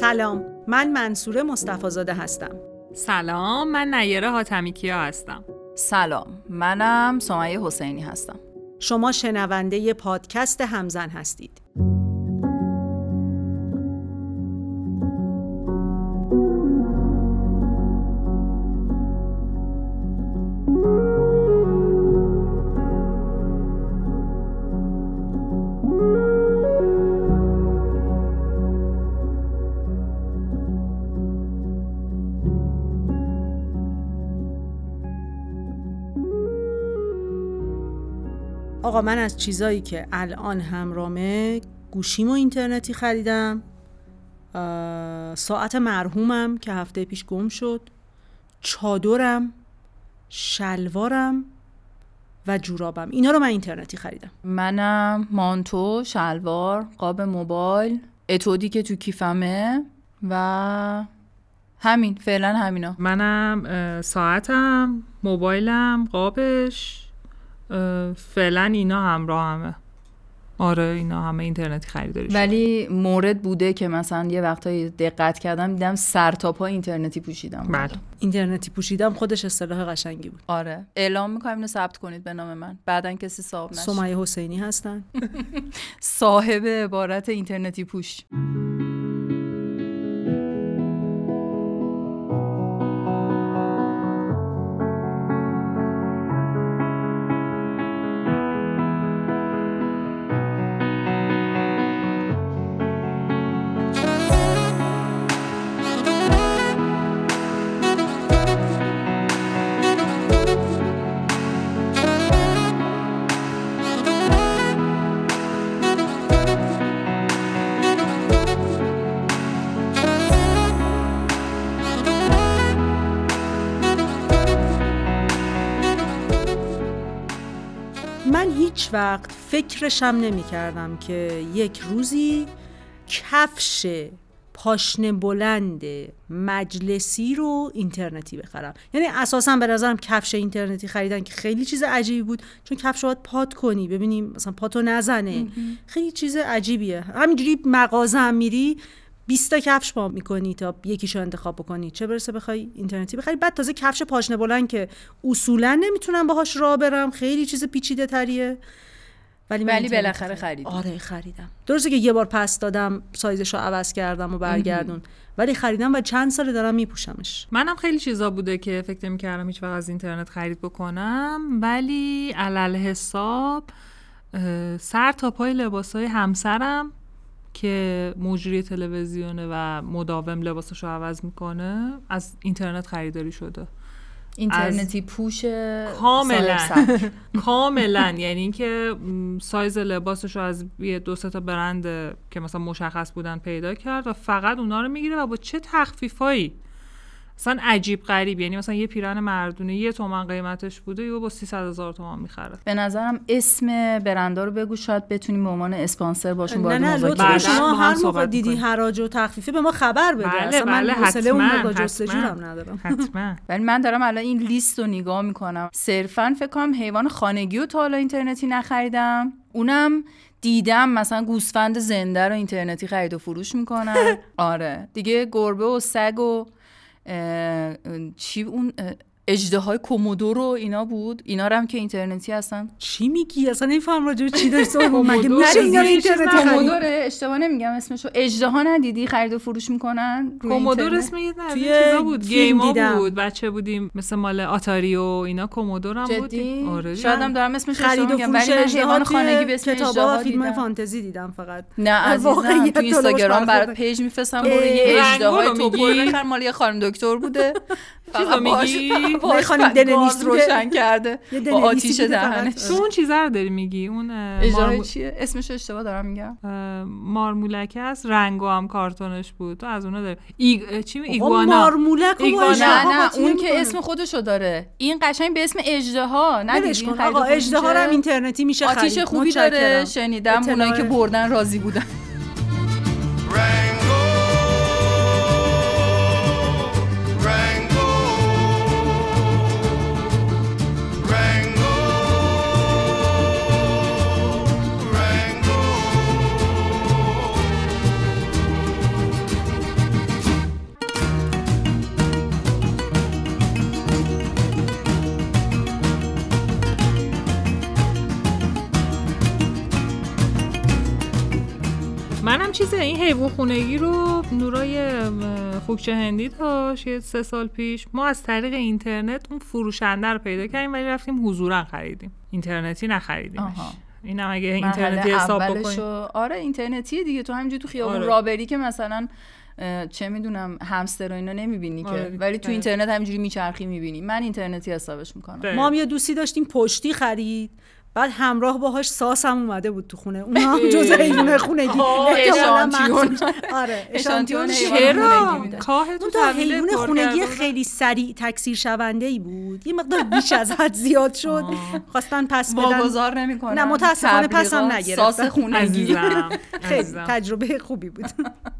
سلام من منصور مصطفی هستم. سلام من نیره حاتمی کیا هستم. سلام منم سمیه حسینی هستم. شما شنونده پادکست همزن هستید. آقا من از چیزایی که الان همرامه گوشیم و اینترنتی خریدم. ساعت مرحومم که هفته پیش گم شد. چادرم شلوارم و جورابم. اینا رو من اینترنتی خریدم. منم مانتو شلوار قاب موبایل اتودی که تو کیفمه و همین فعلا همینا. منم ساعتم موبایلم قابش. فعلا اینا همراه همه آره اینا همه اینترنتی خریداری ولی مورد بوده که مثلا یه وقتایی دقت کردم دیدم سر تا پا اینترنتی پوشیدم. بله. اینترنتی پوشیدم خودش اصطلاح قشنگی بود. آره. اعلام می‌کنم اینو ثبت کنید به نام من. بعدا کسی صاحب نشه. سمیه حسینی هستن. صاحب عبارت اینترنتی پوش. من هیچ وقت فکرشم نمی کردم که یک روزی کفش پاشنه بلند مجلسی رو اینترنتی بخرم. یعنی اساسا به نظرم کفش اینترنتی خریدن که خیلی چیز عجیبی بود چون کفش باید پات کنی ببینیم مثلا پاتو نزنه. خیلی چیز عجیبیه. همینجوری مغازه هم میری 20 تا کفش پا می‌کنی تا یکیشو انتخاب بکنی. چه برسه بخوای اینترنتی بخری؟ بعد تازه کفش پاشنه بلند که اصولا نمی‌تونم باهاش راه برم. خیلی چیز پیچیده تریه. ولی ولی بالاخره خریدم. آره خریدم. درسته که یه بار پس دادم سایزش رو عوض کردم و برگردون. ولی خریدم و چند سال دارم میپوشمش. منم خیلی چیزا بوده که فکر نمی‌کردم هیچ وقت از اینترنت خرید بکنم. ولی علل حساب سر تا پای لباسای همسرم که مجری تلویزیونه و مداوم لباسش رو عوض می‌کنه از اینترنت خریداری شده. اینترنتی پوش کاملا. کاملا. یعنی اینکه سایز لباسش رو از یه دو تا برند که مثلا مشخص بودن پیدا کرد و فقط اونا رو می‌گیره و با چه تخفیفایی اصلا عجیب غریب یعنی مثلا یه پیرن مردونه یه تومن قیمتش بوده یا با 300 هزار تومن می‌خره. به نظرم اسم برندا رو بگو شاید بتونیم به عنوان اسپانسر باشیم نه نه لطفا. شما هر موقع دیدی حراج و تخفیفی به ما خبر بده. بله اصلا بله من حوصله اون حتما نگاه جستجویم ندارم. حتما. ولی من دارم الان این لیست رو نگاه می‌کنم. صرفا فکر کنم حیوان خانگی رو تا حالا اینترنتی نخریدم. اونم دیدم مثلا گوسفند زنده رو اینترنتی خرید و فروش می‌کنن. آره. دیگه گربه و سگ و چی اون اجده های کومودورو اینا بود؟ اینا رو هم که اینترنتی هستن؟ چی میگی؟ اصلا نمیفهم راجع چی داری صحبت مگه کومودور میشه اینا اینترنتی کومودوره؟ اشتباه نمیگم اسمشو. اجده ها ندیدی؟ خرید و فروش می‌کنن؟ کومودور؟ اسم یه چیزا بود. گیما دیدم. بود. بچه بودیم مثل مال آتاری و اینا. کومودور هم بود. آره. شاید هم دارم اسمش خرید و فروش میگم ولی من اجده حیوان خانگی به اسم کتابا و فیلم. فانتزی دیدم فقط. نه عزیزم تو اینستاگرام برات. پیج میفرستم برو یه اجده های میگی؟ بخر مال یه خانم دکتر بوده. چیزو میگی؟ گاز بوده. روشن کرده. با آتیش. دهنش. تو اون چیزا رو داری میگی؟ اون مارمو- چیه؟ اسمش اشتباه دارم میگم. اه، مارمولکه است رنگو هم کارتونش بود. تو از اونا داری. ایگ... چی ایگوانا. مارمولک ایگوانا. اژدها نه نه اون که. اسم خودشو داره. این قشنگ به اسم اجده ها ولش ندیدی کن. آقا اجده ها رو هم اینترنتی میشه خرید. آتیش خوبی داره. شنیدم اونایی که بردن راضی بودن. حیوان خونگی رو نورای خوکچه هندی داشت یه سه سال پیش ما از طریق اینترنت اون فروشنده رو پیدا کردیم ولی رفتیم حضورا خریدیم اینترنتی نخریدیمش آها. اینم اگه اینترنتی حساب بکنیم آره اینترنتیه دیگه تو همینجوری تو خیابون آره. رابری که مثلا چه می‌دونم همستر و اینا نمی‌بینی آره که. ولی تو. اینترنت همینجوری میچرخی می‌بینی من اینترنتی حسابش می‌کنم ده. ما هم یه دوستی داشتیم پشتی خرید بعد همراه باهاش ساس هم اومده بود تو خونه اون هم جز حیوان خونگی اشانتیون. آره اشانتیون چرا؟ خونگی میدن. کاه تو اون تا حیوان خونگی. خیلی سریع تکثیر شونده ای بود یه مقدار بیش از حد زیاد شد خواستن پس بدن واگذار نمی‌کنم نه، متاسفانه پس هم نگرفتن. ساس خونگی خیلی. تجربه خوبی بود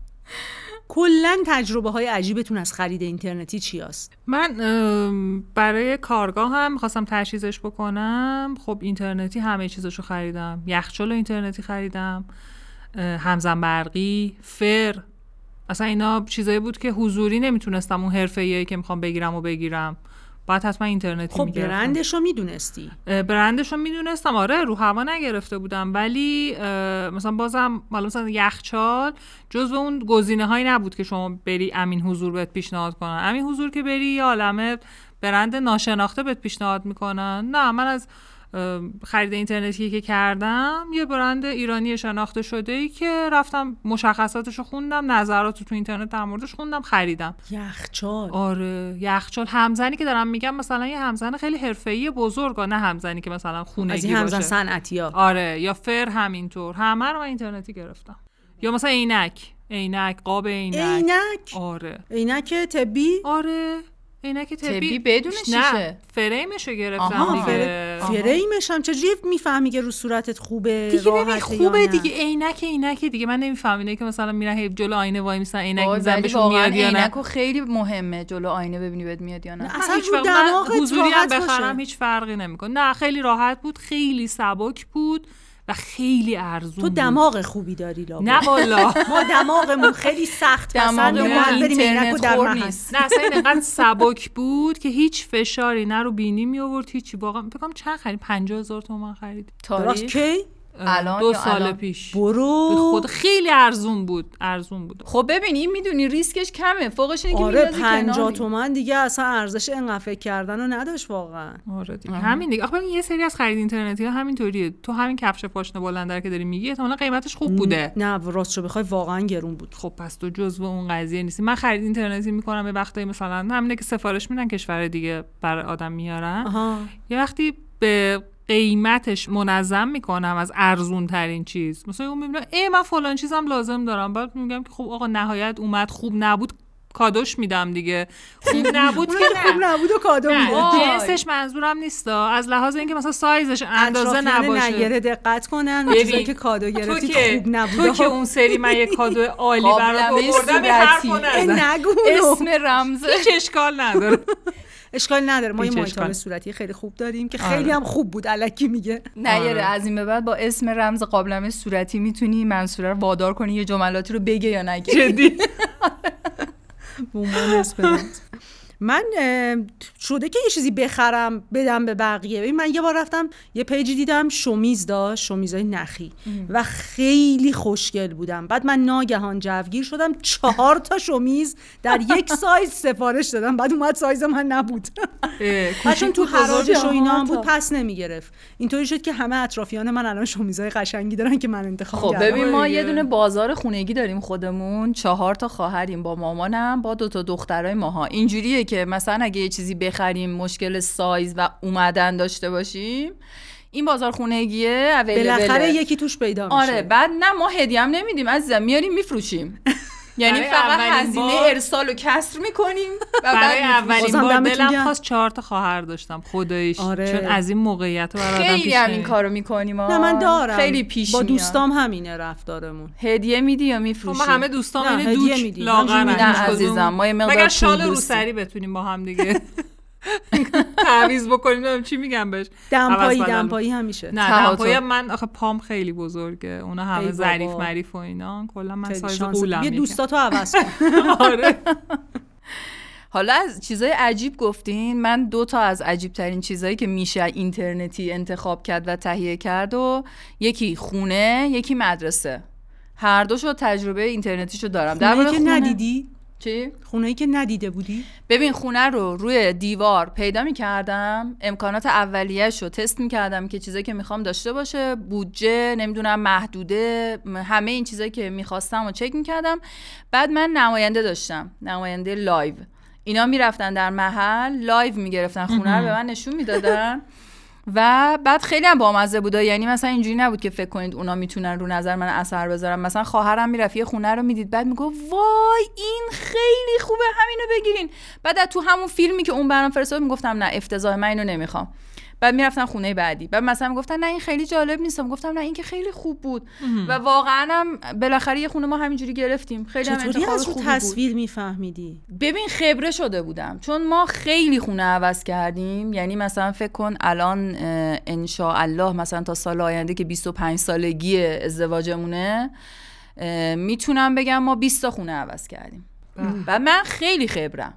کلا تجربه های عجیبتون از خرید اینترنتی چی هست؟ من برای کارگاه هم خواستم تجهیزش بکنم. خب اینترنتی همه چیزشو خریدم. یخچال اینترنتی خریدم. همزن برقی فر. اصلا اینا چیزایی بود که حضوری نمی‌تونستم اون حرفه‌ایه که می‌خوام بگیرم و بگیرم. باید حتما اینترنتی خب می‌گرفتم. برندش رو می‌دونستی. برندش رو می‌دونستم. آره رو هوا نگرفته بودم. ولی مثلا بازم حالا مثلا یخچال جزو اون گزینه هایی نبود که شما بری امین حضور بهت پیشنهاد کنن. امین حضور که بری یه عالمه برند ناشناخته بهت پیشنهاد می‌کنن. نه من از خرید اینترنتی که کردم یه برند ایرانی شناخته شده ای که رفتم مشخصاتش رو خوندم نظرات رو تو اینترنت در موردش خوندم خریدم. یخچال. آره یخچال. همزنی که دارم میگم مثلا یه همزن خیلی حرفه‌ای بزرگ نه همزنی که مثلا خونگی این همزن باشه. صنعتی آره یا فر همینطور. همه رو اینترنتی گرفتم. یا مثلا عینک. عینک قاب عینک. عینک؟ آره. عینک طبی؟ آره. عینک طبی بدون نه شیشه. فریمش رو گرفتم آها، دیگه. فر- فریمش هم چجوری می‌فهمی که رو صورتت خوبه دیگه ببین خوبه؟ دیگه عینک عینک دیگه. من نمی‌فهمم که مثلا میرن هی جلو آینه وایمیسن عینک میزنن بهشون واقعا میاد یا نه؟ عینک خیلی مهمه جلو آینه ببینی بهت میاد یا نه. اصلا هیچ من حضوری هم باشه. بخرم هیچ فرقی نمی‌کنه. نه خیلی راحت بود خیلی سبک بود. و خیلی ارزون تو. دماغ خوبی داری لابد. نه والا. ما دماغمون خیلی سخت پسند دماغمون اینترنت در خور. نیست. نه اصلا این انقدر سبک بود که هیچ فشاری نه رو بینی می آورد هیچی. واقعا فکر کنم چند خرید؟ 50 هزار تومان خرید. تاریخ؟ کی؟ الان دو سال الان؟ پیش. به برو. خود خیلی ارزون بود ارزون بود. خب ببین این می‌دونی ریسکش کمه. فوقش اینه که آره پنجاه کنار. تومن دیگه اصلا ارزش اینقدر فکر کردن رو نداشت واقعا. آره دیگه. همین دیگه. آخه ببین یه سری از خرید اینترنتی ها همینطوریه. تو همین کفش پاشنه بلندر که داری میگی احتمالاً قیمتش خوب بوده. نه راستشو بخوای واقعا گرون بود. خب پس تو جزو اون قضیه نیستی. من خرید اینترنتی می‌کنم یه وقتایی مثلا همینه که سفارش میدن کشور دیگه برای آدم میارن. آها. یه وقتی به قیمتش منظم می‌کنم از ارزون ترین چیز. مثلا اون می‌بینم ای من فلان چیزم لازم دارم. بعد میگم که خب آقا نهایت اومد خوب نبود کادوش میدم دیگه. خوب نبود که خوب نبود و کادو وای. جنسش منظورم نیستا. از لحاظ اینکه مثلا سایزش اندازه نباشه. نگره دقت کنن چیزایی که کادو تو گرفتی که خوب نبوده تو که اون سری من یه کادو عالی برات آوردم حرفو. نزن. اسم رمزه. هیچ اشکال نداره. اشکال نداره ما یه اشکال. صورتی خیلی خوب داریم که آره. خیلی هم خوب بود الکی میگه نه آره. از این به بعد با اسم رمز قابلمه صورتی می‌تونی منصوره رو وادار کنی یه جملاتی رو بگه یا نگه جدی من شده که یه چیزی بخرم بدم به بقیه. ببین من یه بار رفتم یه پیجی دیدم شومیز داشت شومیزای نخی. و خیلی خوشگل بودم. بعد من ناگهان جوگیر شدم چهار تا شومیز در یک سایز سفارش دادم. بعد اومد سایز من نبود. بعد چون تو حراجش و اینا هم بود پس نمی‌گرفت. اینطوری شد که همه اطرافیان من الان شومیزای قشنگی دارن که من انتخاب خب ببین ما دیگه. یه دونه بازار خونگی داریم خودمون. چهار تا خواهریم با مامانم با دو تا دخترای ماها. اینجوریه که مثلا اگه یه چیزی بخریم مشکل سایز و اومدن داشته باشیم این بازار خونگیه بالاخره یکی توش پیدا میشه. آره بعد نه ما هدیه هم نمیدیم عزیزم میاریم میفروشیم. یعنی فقط هزینه بار- ارسال و کسر می‌کنیم و برای اولین بار دلم. خواست چهار تا خواهر داشتم خداییش آره. چون از این موقعیت رو آدم خیلی پیش هم این. کارو می‌کنیم نه من دارم خیلی پیش با میاد. دوستام همینه رفتارمون هدیه میدی یا خب میفروشی ما همه دوستان نه، این هدیه دوچ میدیم. لاغر نه میدیم. عزیزم ما یه مقدار شال. روسری بتونیم با هم دیگه تعویض بکنیم نمی‌دونم چی میگم بهش. دمپایی. دمپایی همیشه نه. دمپایی من آخه پام خیلی بزرگه. اونا همه. ظریف مریف و اینا. کلا من سایز قولم یه. دوستاتو عوض کن. آره. حالا از چیزای عجیب گفتین. من دو تا از عجیب ترین چیزایی که میشه اینترنتی انتخاب کرد و تهیه کرد و یکی خونه یکی مدرسه. هر دوشو تجربه اینترنتیشو دارم. در خونه مورد که خونه- ندیدی؟ چی؟ خونه که ندیده بودی؟ ببین خونه رو روی دیوار پیدا می‌کردم. امکانات اولیهش رو تست می‌کردم که چیزایی که می‌خوام داشته باشه. بودجه نمی‌دونم محدوده همه این چیزایی که می‌خواستم و چک می‌کردم. بعد من نماینده داشتم. نماینده live. اینا می‌رفتن در محل live می‌گرفتن خونه رو به من نشون می‌دادن. و بعد خیلی هم بامزه بوده. یعنی مثلا اینجوری نبود که فکر کنید اونا می‌تونن رو نظر من اثر بذارن. مثلا خواهرم می‌رفت یه خونه رو می‌دید بعد می‌گفت وای این خیلی خوبه همینو بگیرین. بعد تو همون فیلمی که اون برام فرستاد می‌گفتم نه افتضاح من اینو نمی‌خوام. بعد می‌رفتن خونه بعدی. بعد مثلا می‌گفتن نه این خیلی جالب نیست. گفتم نه این که خیلی خوب بود. و واقعا هم بالاخره یه خونه ما همینجوری گرفتیم. خیلی هم چطوری انتخاب از خوبی. تصویر میفهمیدی؟ ببین خبره شده بودم. چون ما خیلی خونه عوض کردیم. یعنی مثلا فکر کن الان ان الله مثلا تا سال آینده که 25 سالگی ازدواجمونه می‌تونم بگم ما 20 تا خونه عوض کردیم. و من خیلی خبرم.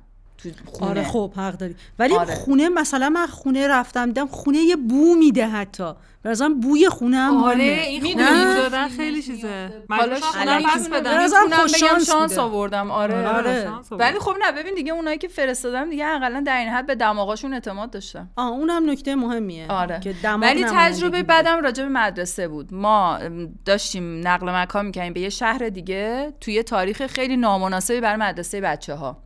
تو خونه آره خب حق داری ولی آره. خونه مثلا من خونه رفتم دیدم خونه یه بو میده حتی برازم بوی خونه هم آره. این؟ خونه خیلی چیزه حالا خونه پس بدم بگم شانس. آوردم آره, آره. آوردی. ولی خب نه ببین دیگه اونایی که فرستادم دیگه حداقل در این حد به دماغاشون اعتماد داشتن آه اونم نکته مهمیه آره که دماغ ولی تجربه. بعدم راجع به مدرسه بود ما داشتیم نقل مکان می‌کنیم به یه شهر دیگه توی تاریخ خیلی نامناسبی برای مدرسه بچه ها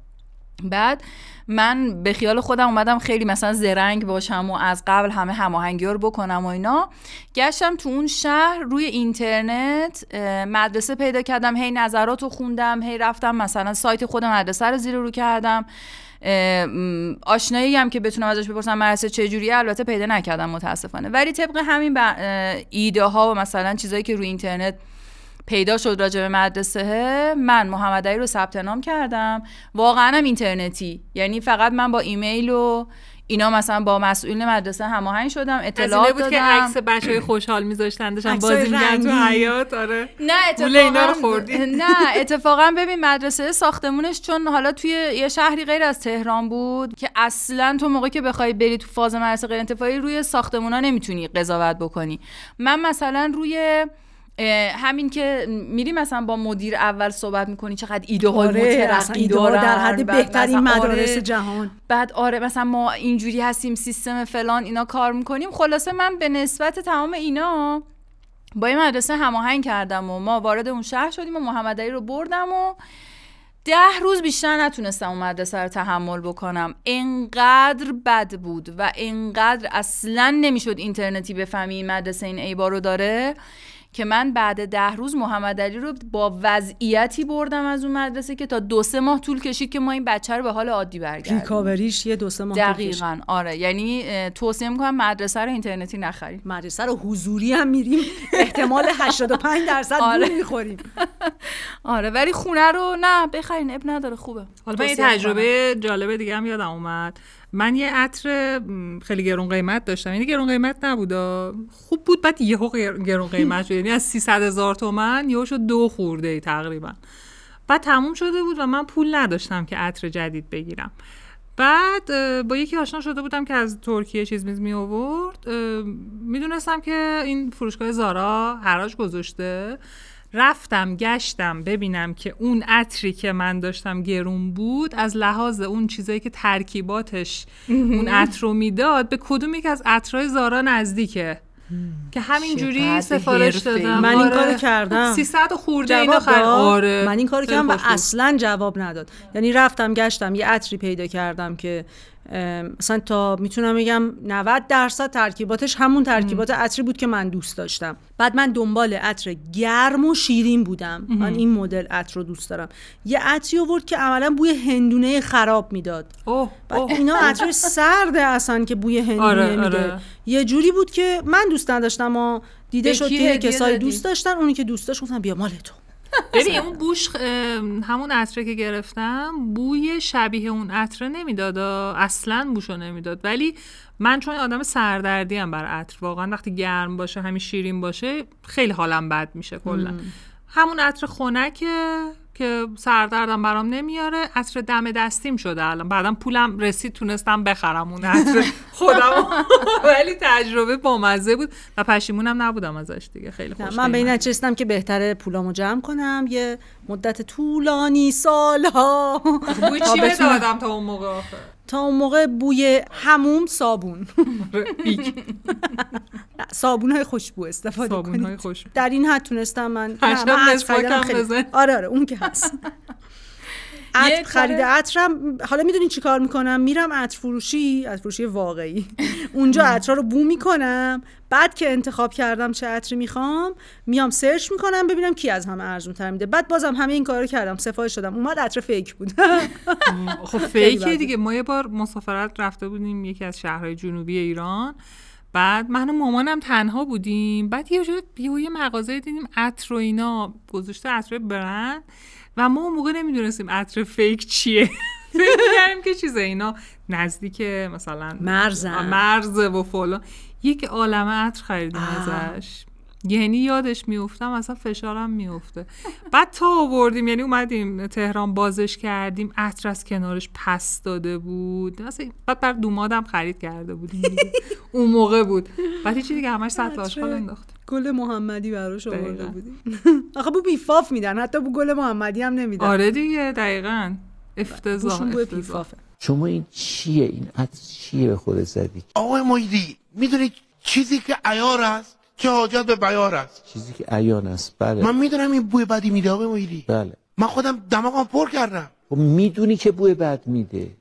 بعد من به خیال خودم اومدم خیلی مثلا زرنگ باشم و از قبل همه هماهنگی رو بکنم و اینا. گشتم تو اون شهر روی اینترنت مدرسه پیدا کردم هی نظرات رو خوندم هی رفتم مثلا سایت خود مدرسه رو زیر رو کردم. آشنایی هم که بتونم ازش بپرسم مدرسه چه جوریه البته پیدا نکردم متاسفانه. ولی طبق همین ایده ها و مثلا چیزایی که روی اینترنت پیدا شد راجع به مدرسه من محمد علی رو ثبت نام کردم. واقعا هم اینترنتی. یعنی فقط من با ایمیل و اینا مثلا با مسئول مدرسه هماهنگ شدم اینه اطلاعات بود که دادم. عکس بچه های خوشحال میذاشتن داشتن بازی میگن تو. حیات آره. نه گوله اینا رو اتفاقا خوردی؟ نه اتفاقا ببین مدرسه ساختمونش چون حالا توی یه شهری غیر از تهران بود که اصلا تو موقعی که بخوای بری تو فاز مدرسه غیر انتفاعی روی ساختمونا نمی‌تونی قضاوت بکنی. من مثلا روی همین که میری مثلا با مدیر اول صحبت می‌کنی چقدر ایده های آره مترقی دارن در حد بهترین مثلا مدارس آره، جهان. بعد آره مثلا ما اینجوری هستیم سیستم فلان اینا کار می‌کنیم. خلاصه من به نسبت تمام اینا با یه مدرسه هماهنگ کردم و ما وارد اون شهر شدیم و محمد علی رو بردم و ده روز بیشتر نتونستم اون مدرسه رو تحمل بکنم. انقدر بد بود و انقدر اصلا نمی‌شد اینترنتی بفهمی این مدرسه این ایبا رو داره. که من بعد ده روز محمد علی رو با وضعیتی بردم از اون مدرسه که تا دو سه ماه طول کشید که ما این بچه رو به حال عادی برگردیم. ریکاوریش یه دو سه ماه طول کشید. دقیقا آره. یعنی توصیه می‌کنم مدرسه رو اینترنتی نخرید مدرسه رو حضوری هم میریم. احتمال 85 درصد آره. می‌خوریم. آره ولی خونه رو نه بخرین اب نداره خوبه. حالا من یه تجربه جالب دیگه هم یادم اومد. من یه عطر خیلی گرون قیمت داشتم. یعنی گرون قیمت نبودا. خوب بود بعد یهو گرون قیمت شد. یعنی از 300 هزار تومن یهو شد دو خورده ای تقریبا. بعد تموم شده بود و من پول نداشتم که عطر جدید بگیرم. بعد با یکی آشنا شده بودم که از ترکیه چیز میز می آورد. می‌دونستم که این فروشگاه زارا حراج گذاشته. رفتم گشتم ببینم که اون عطری که من داشتم گرون بود از لحاظ اون چیزایی که ترکیباتش اون عطر رو می‌داد به کدوم یک از عطرهای زارا نزدیکه که همینجوری چقدر سفارش. دادم من این آره. کارو کردم. 300 خورده اینو جواب خرید داد آره من این کارو کردم و. اصلا جواب نداد یعنی رفتم گشتم یه عطری پیدا کردم که مثلا تا می‌تونم بگم 90 درصد ترکیباتش همون ترکیبات عطری بود که من دوست داشتم. بعد من دنبال عطر گرم و شیرین بودم. من این مدل عطر رو دوست دارم. یه عطری آورد که عملا بوی هندونه خراب می‌داد. اوه بعد اوه. اینا عطر سرده اصلا که بوی هندونه آره، میده. آره. یه جوری بود که من دوست نداشتم و دیده شد که کسایی دادی؟ دوست داشتن اونی که دوست داشت گفتم بیا مال تو. ببین اون بوش همون عطره که گرفتم بوی شبیه اون عطره نمی‌داد اصلا بوشو نمی‌داد. ولی من چون آدم سردردی هم بر عطر واقعا وقتی گرم باشه همین شیرین باشه خیلی حالم بد میشه کلا. همون عطر خنکه که سردردم برام نمیاره. عطر دم دستیم شده الان. بعدم پولم رسید تونستم بخرم اون عطر. خودم. ولی تجربه بامزه بود و پشیمونم نبودم ازش دیگه. خیلی خوش من به این رسیدم که بهتره پولامو جمع کنم. یه مدت طولانی سالها. بوی تا چی بدادم تا اون موقع تا اون موقع بوی هموم صابون. صابون های خوشبو استفاده صابون کنید. در این حد تونستم من من. آره آره اون که هست. عطر خرید عطرم حالا می‌دونین چی کار می‌کنم؟ میرم عطر فروشی عطر فروشی واقعی. اونجا عطرها رو بو می‌کنم. بعد که انتخاب کردم چه عطری می‌خوام میام سرچ می‌کنم ببینم کی از همه ارزون تر میده. بعد بازم همه این کارو کردم. سفارش دادم. اومد عطر فیک بود. خب فیکه. دیگه. ما یه بار مسافرت رفته بودیم یکی از شهرهای جنوبی ایران. بعد من و مامانم تنها بودیم. بعد یه یه یه مغازه دیدیم عطر و اینا. گذاشته عطر برند. و ما اون موقع نمی‌دونستیم عطر فیک چیه. فکر که چیزه اینا نزدیک مثلا مرزن. مرزه و فلان. یک عالمه عطر خریدیم ازش. یعنی یادش میفتم اصلا فشارم میفته بعد تا آوردیم یعنی اومدیم تهران بازش کردیم. عطر از کنارش پس داده بود. مثلا بعد بر دومادم خرید کرده بودیم. اون موقع بود. بعد چی دیگه همش سطل آشغال انداخت. گل محمدی براش آورده. بودیم آخه بو بیفاف میدن. حتی بو گل محمدی هم نمیدن. آره دیگه دقیقا. افتضاح بیفافه. شما این چیه؟ این عطر چیه به خودت زدی؟ آقای محیدی می‌دونی چیزی که عیار است چه حاجت به بیار است؟ چیزی که عیان است بله. من می‌دونم این بوی بدی میده آقای محیدی. بله. من خودم دماغم پر کردم. خب می‌دونی که بوی بد میده.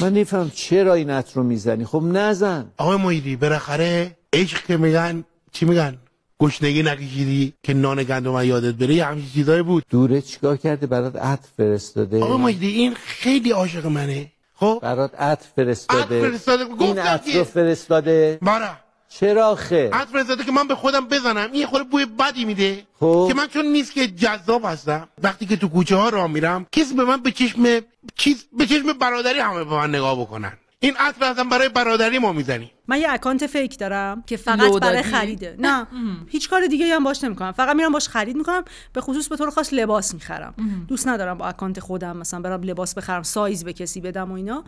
من نفهم چرا این عطر رو می‌زنی. خب نزن. آقای محیدی بالاخره عشق که میگن چی میگن؟ گشنگی نکشیدی که نان گندم یادت بره یه همچین چیزایی بود. دوره چیکار کرده؟ برات عطر فرستاده. آقای محیدی این خیلی عاشق منه. خب؟ برات عطر فرستاده. عطر فرستاده. این عطر فرستاده. باره چرا خه عطر فرستاده که من به خودم بزنم. این خود بوی بدی میده. خب. که من چون نیست که جذاب هستم وقتی که تو کوچه ها راه میرم کسی به من به چشم چیز به چشم برادری همه به من نگاه بکنن. این عطر اصلا برای برادری ما می‌زنیم من یه account fake دارم که فقط برای؟ خریده. نه. هیچ کار دیگه هم باش نمی‌کنم. فقط میرم باش خرید می‌کنم. به خصوص به طور خاص لباس می‌خرم. دوست ندارم با account خودم مثلا برم لباس بخرم سایز به کسی بدم و اینا.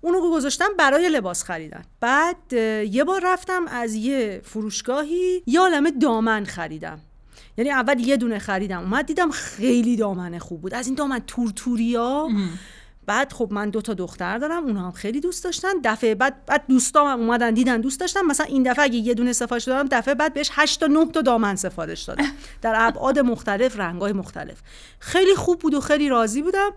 اونو گذاشتم برای لباس خریدن. بعد یه بار رفتم از یه فروشگاهی یه عالمه دامن خریدم. یعنی اول یه دونه خریدم. اومد دیدم خیلی دامن خوب بود. از این دامن تورتوریا. بعد خب من دو تا دختر دارم اونها هم خیلی دوست داشتن. دفعه بعد بعد دوستام هم اومدن دیدن دوست داشتن. مثلا این دفعه اگه یه دونه سفارش دادم دفعه بعد بهش 8 تا 9 تا دامن سفارش دادم. در ابعاد مختلف رنگای مختلف. خیلی خوب بود و خیلی راضی بودم.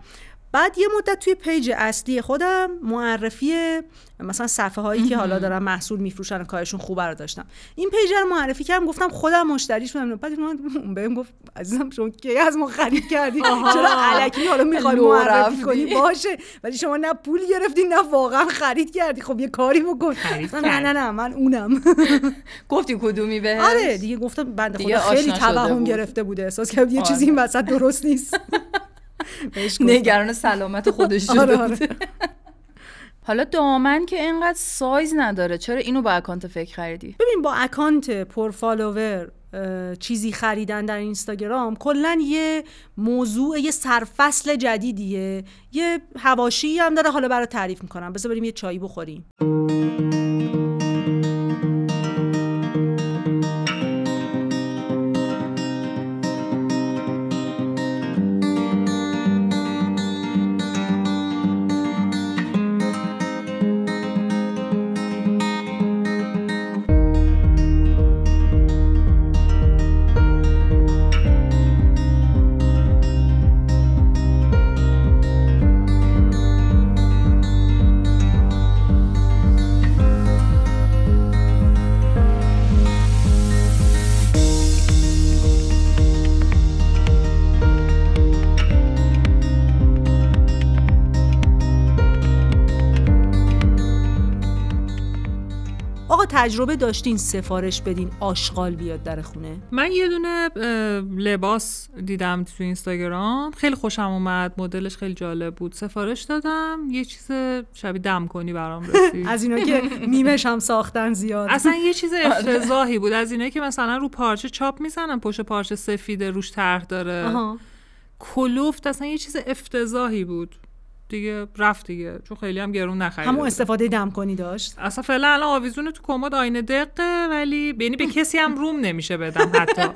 بعد یه مدت توی page اصلی خودم معرفی مثلا صفحه هایی که حالا دارن محصول میفروشن و کارشون خوبه رو داشتم. این page رو معرفی کردم گفتم خودم مشتریش بودم. بعد اون بهم گفت عزیزم شما کی از ما خرید کردی؟ چرا الکی حالا می‌خوای معرفی. کنی؟ باشه. ولی شما نه پول گرفتی نه واقعا خرید کردی. خب یه کاری بکن. نه نه نه من اونم. گفتی کدومی به آره دیگه گفتم بنده خدا خیلی توهم. گرفته بوده احساس کرد یه آره. چیزی این وسط درست نیست. نگران سلامت خودش شده آره، آره. حالا دامن که اینقدر سایز نداره چرا اینو با account fake خریدی؟ ببین با account پر follower اه، چیزی خریدن در اینستاگرام کلا یه موضوع یه سرفصل جدیدیه. یه حواشی هم داره حالا برات تعریف می‌کنم. بذار بریم یه چایی بخوریم. تجربه داشتین سفارش بدین آشغال بیاد در خونه؟ من یه دونه لباس دیدم تو اینستاگرام. خیلی خوشم اومد. مدلش خیلی جالب بود. سفارش دادم. یه چیز شبیه دم کنی برام رسید. از اینا که میمش هم ساختن زیاد. اصلا یه چیز افتضاحی بود. از اینایی که مثلا رو پارچه چاپ می‌زنن پشت پارچه سفیده روش طرح داره. کلوفت اصلا یه چیز افتضاحی بود. دیگه رفت دیگه. چون خیلی هم گرون نخریده همون. استفاده دم کنی داشت؟ اصلا فعلا الان آویزون تو کمد آینه دقه ولی یعنی به کسی هم روم نمیشه بدم حتی.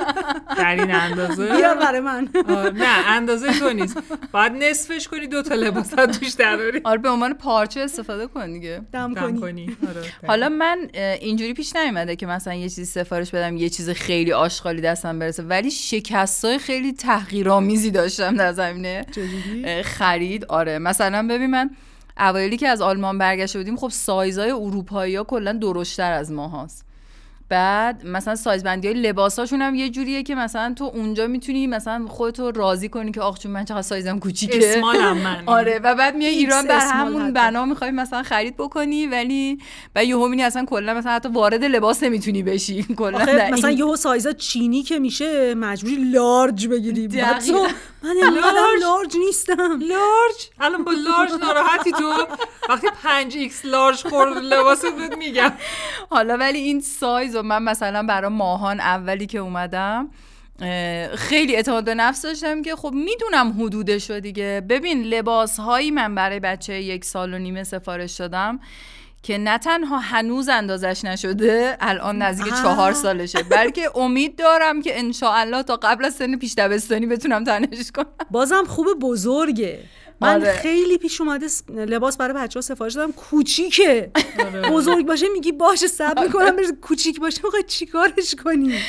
در این اندازه. بیار برای من. آه، نه اندازه تو نیست. باید نصفش کنی دو تا لباس توش دراری. آره به عنوان پارچه استفاده کن دیگه. دم دم کنی. کنی. آره. حالا من اینجوری پیش نیومده که مثلا یه چیزی سفارش بدم یه چیز خیلی آشغالی دستم برسه ولی شکستای خیلی تحقیرآمیزی داشتم در زمینه. خرید. آره مثلا ببین من اوایلی که از آلمان برگشته بودیم خب سایزهای اروپایی ها کلا درشتر از ما هاست. بعد مثلا سایز بندی های لباساشون هم یه جوریه که مثلا تو اونجا می‌تونی مثلا خودتو راضی کنی که آخ چون من چقدر سایزم کوچیکه. اسمالم من. آره و بعد میای ایران بر همون. بنا می‌خوای مثلا خرید بکنی ولی و یهو می‌بینی اصلا کلا مثلا حتی وارد لباس نمی‌تونی بشی. کلا مثلا یهو سایزا چینی که میشه مجبوری لارج بگیری. تو من large نیستم. large. الان با large ناراحتی تو؟ وقتی 5 X large خورد لباست بهت میگم. حالا ولی این سایز و من مثلا برای ماهان اولی که اومدم خیلی اعتماد به نفس داشتم که خب می‌دونم حدودشو دیگه. ببین لباس هایی من برای بچه یک سال و نیمه سفارش دادم که نه تنها هنوز اندازش نشده الان نزدیک. چهار سالشه بلکه امید دارم که انشاءالله تا قبل از سن پیش دبستانی بتونم تنش کنم. بازم خوب بزرگه. من آره. خیلی پیش اومده لباس برای بچه ها سفارش دادم. کوچیکه. آره. بزرگ باشه میگی باشه صبر می‌کنم بره کوچیک باشه. می‌خوای چیکارش کنی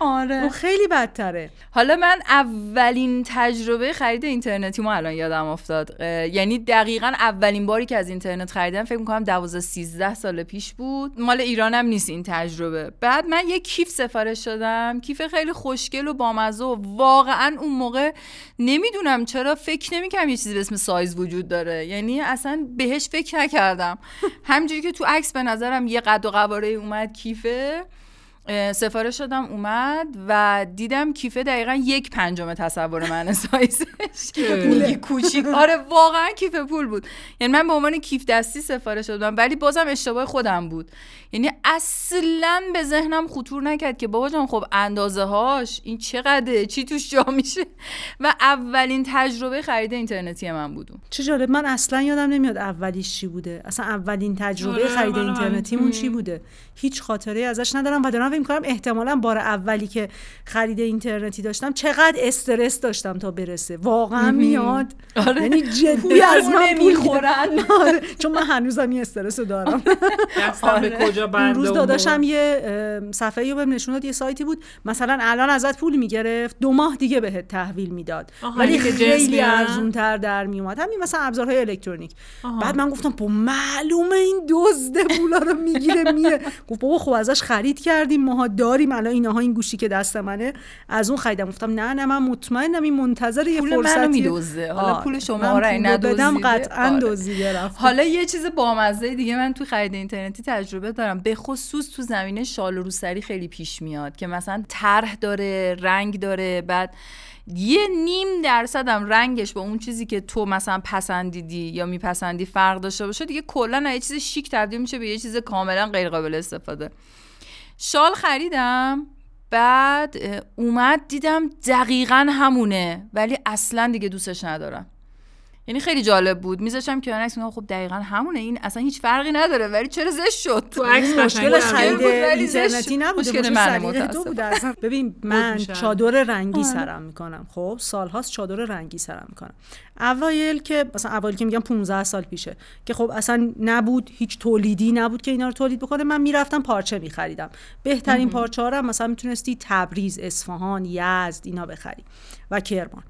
آره. اون خیلی بدتره. حالا من اولین تجربه خرید اینترنتی ما الان یادم افتاد. یعنی دقیقا اولین باری که از اینترنت خریدم فکر می‌کنم 12 13 سال پیش بود. مال ایرانم نیست این تجربه. بعد من یه کیف سفارش دادم. کیف خیلی خوشگل و بامزه و واقعا اون موقع نمی‌دونم چرا فکر نمی‌کردم یه چیزی به اسم سایز وجود داره. یعنی اصلا بهش فکر نکردم. همجوری که تو عکس به نظرم یه قد و قواره اومد کیفه. سفارش دادم اومد و دیدم کیفه دقیقا یک پنجم تصور من سایزش. کوچیک. آره واقعا کیف پول بود. یعنی من به عنوان کیف دستی سفارش دادم ولی بازم اشتباه خودم بود. یعنی اصلا به ذهنم خطور نکرد که بابا جان خب اندازه هاش این چقدره؟ چی توش جا میشه؟ و اولین تجربه خرید اینترنتی من بود اون. چه جالب. من اصلا یادم نمیاد اولیش چی بوده. اصلا اولین تجربه آره، خرید منم. اینترنتیمون چی بوده. هیچ خاطره ازش ندارم و دارم فکر می‌کنم احتمالا بار اولی که خرید اینترنتی داشتم چقدر استرس داشتم تا برسه. واقعا میاد. آره. یعنی جدی از من می‌خورن. آره، چون من هنوزم این استرس رو دارم. دستم به کجا اون بنده روز داداشم. یه صفحه رو بهم نشون داد یه سایتی بود. مثلا الان ازت پول می‌گرفت. دو ماه دیگه بهت تحویل می‌داد. ولی جنس خیلی میارن؟ ارزون تر در میومد همین مثلا ابزارهای الکترونیک. آها. بعد من گفتم با معلومه این دزده پولا رو می‌گیره میره. گفت بابا خب ازش خرید کردیم. ماها داریم الان اینها این گوشی که دست منه. از اون خریدم. گفتم نه نه من مطمئنم این منتظر یه پول فرصتی منو میدزده حالا. پول شما بدم ندزدیده. قطعا آره. دزدیده رفته. حالا یه چیز بامزه دیگه من تو خرید اینترنتی تجربه دارم. به خصوص تو زمینه شال و روسری خیلی پیش میاد که مثلا طرح داره رنگ داره. بعد یه نیم درصد هم رنگش با اون چیزی که تو مثلا پسندیدی یا میپسندی فرق داشته باشه دیگه کلا یه چیز شیک تبدیل میشه به یه چیز کاملا غیر قابل استفاده. شال خریدم بعد اومد دیدم دقیقا همونه ولی اصلا دیگه دوستش ندارم. یعنی خیلی جالب بود. میذاشتم که عکس میگم خب دقیقا همونه. این اصلا هیچ فرقی نداره ولی چرا زشت شد؟ تو عکس مشکل خرید بود، ولی زشت. اینترنتی نبوده. مشکل. بوده اصلا. ببین من میشن. چادر رنگی سرم می‌کنم. خب سالهاست چادر رنگی سرم می‌کنم. اوایل که مثلا اوایل که میگم 15 سال پیشه که خب اصلا نبود هیچ تولیدی نبود که اینا رو تولید بکنه. من می‌رفتم پارچه میخریدم. بهترین پارچه ها مثلا می‌تونستی تبریز اصفهان یزد اینا بخری. و کرمان.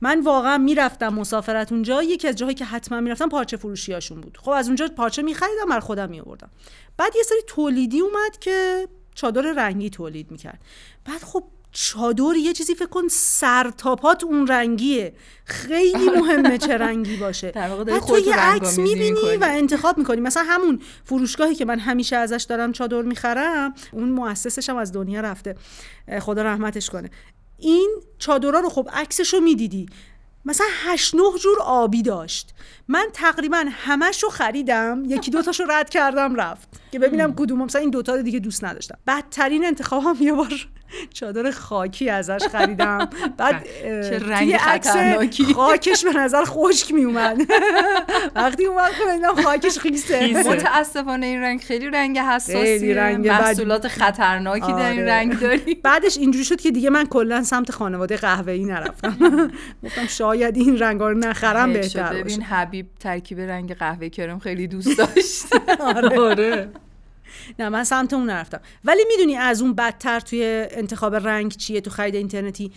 من واقعا می‌رفتم مسافرت اونجا یکی از جاهایی که حتما می‌رفتم پارچه فروشیاشون بود. خب از اونجا پارچه میخریدم بر خودم میآوردم. بعد یه سری تولیدی اومد که چادر رنگی تولید می‌کرد. بعد خب چادر یه چیزی فکر کن سرتاپات اون رنگیه. خیلی مهمه چه رنگی باشه. بعد تو یه عکس می‌بینی. و انتخاب می‌کنی. مثلا همون فروشگاهی که من همیشه ازش دارم چادر می‌خرم اون مؤسسش هم از دنیا رفته. خدا رحمتش کنه. این چادرها رو خب عکسش رو می‌دیدی. مثلا هشت نه جور آبی داشت. من تقریبا همش رو خریدم یکی دوتاشو رد کردم رفت. که ببینم کدوم. مثلا این دوتا رو دیگه دوست نداشتم. بدترین انتخابم یه بار چادر خاکی ازش خریدم. بعد چه رنگ عکس خطرناکی. خاکش به نظر خشک می اومد وقتی اومد خب خاکش خیسه. متاسفانه این رنگ خیلی رنگ حساسیه رنگ. محصولات خطرناکی در این آره. رنگ داری بعدش اینجوری شد که دیگه من کلا سمت خانواده قهوه‌ای نرفتم. گفتم شاید این رنگا رو نخرم. بهتر ببین حبیب ترکیب رنگ قهوه کرم خیلی دوست داشت. آره. نه من سمت اون نرفتم. ولی می‌دونی از اون بدتر توی انتخاب رنگ چیه تو خرید اینترنتی؟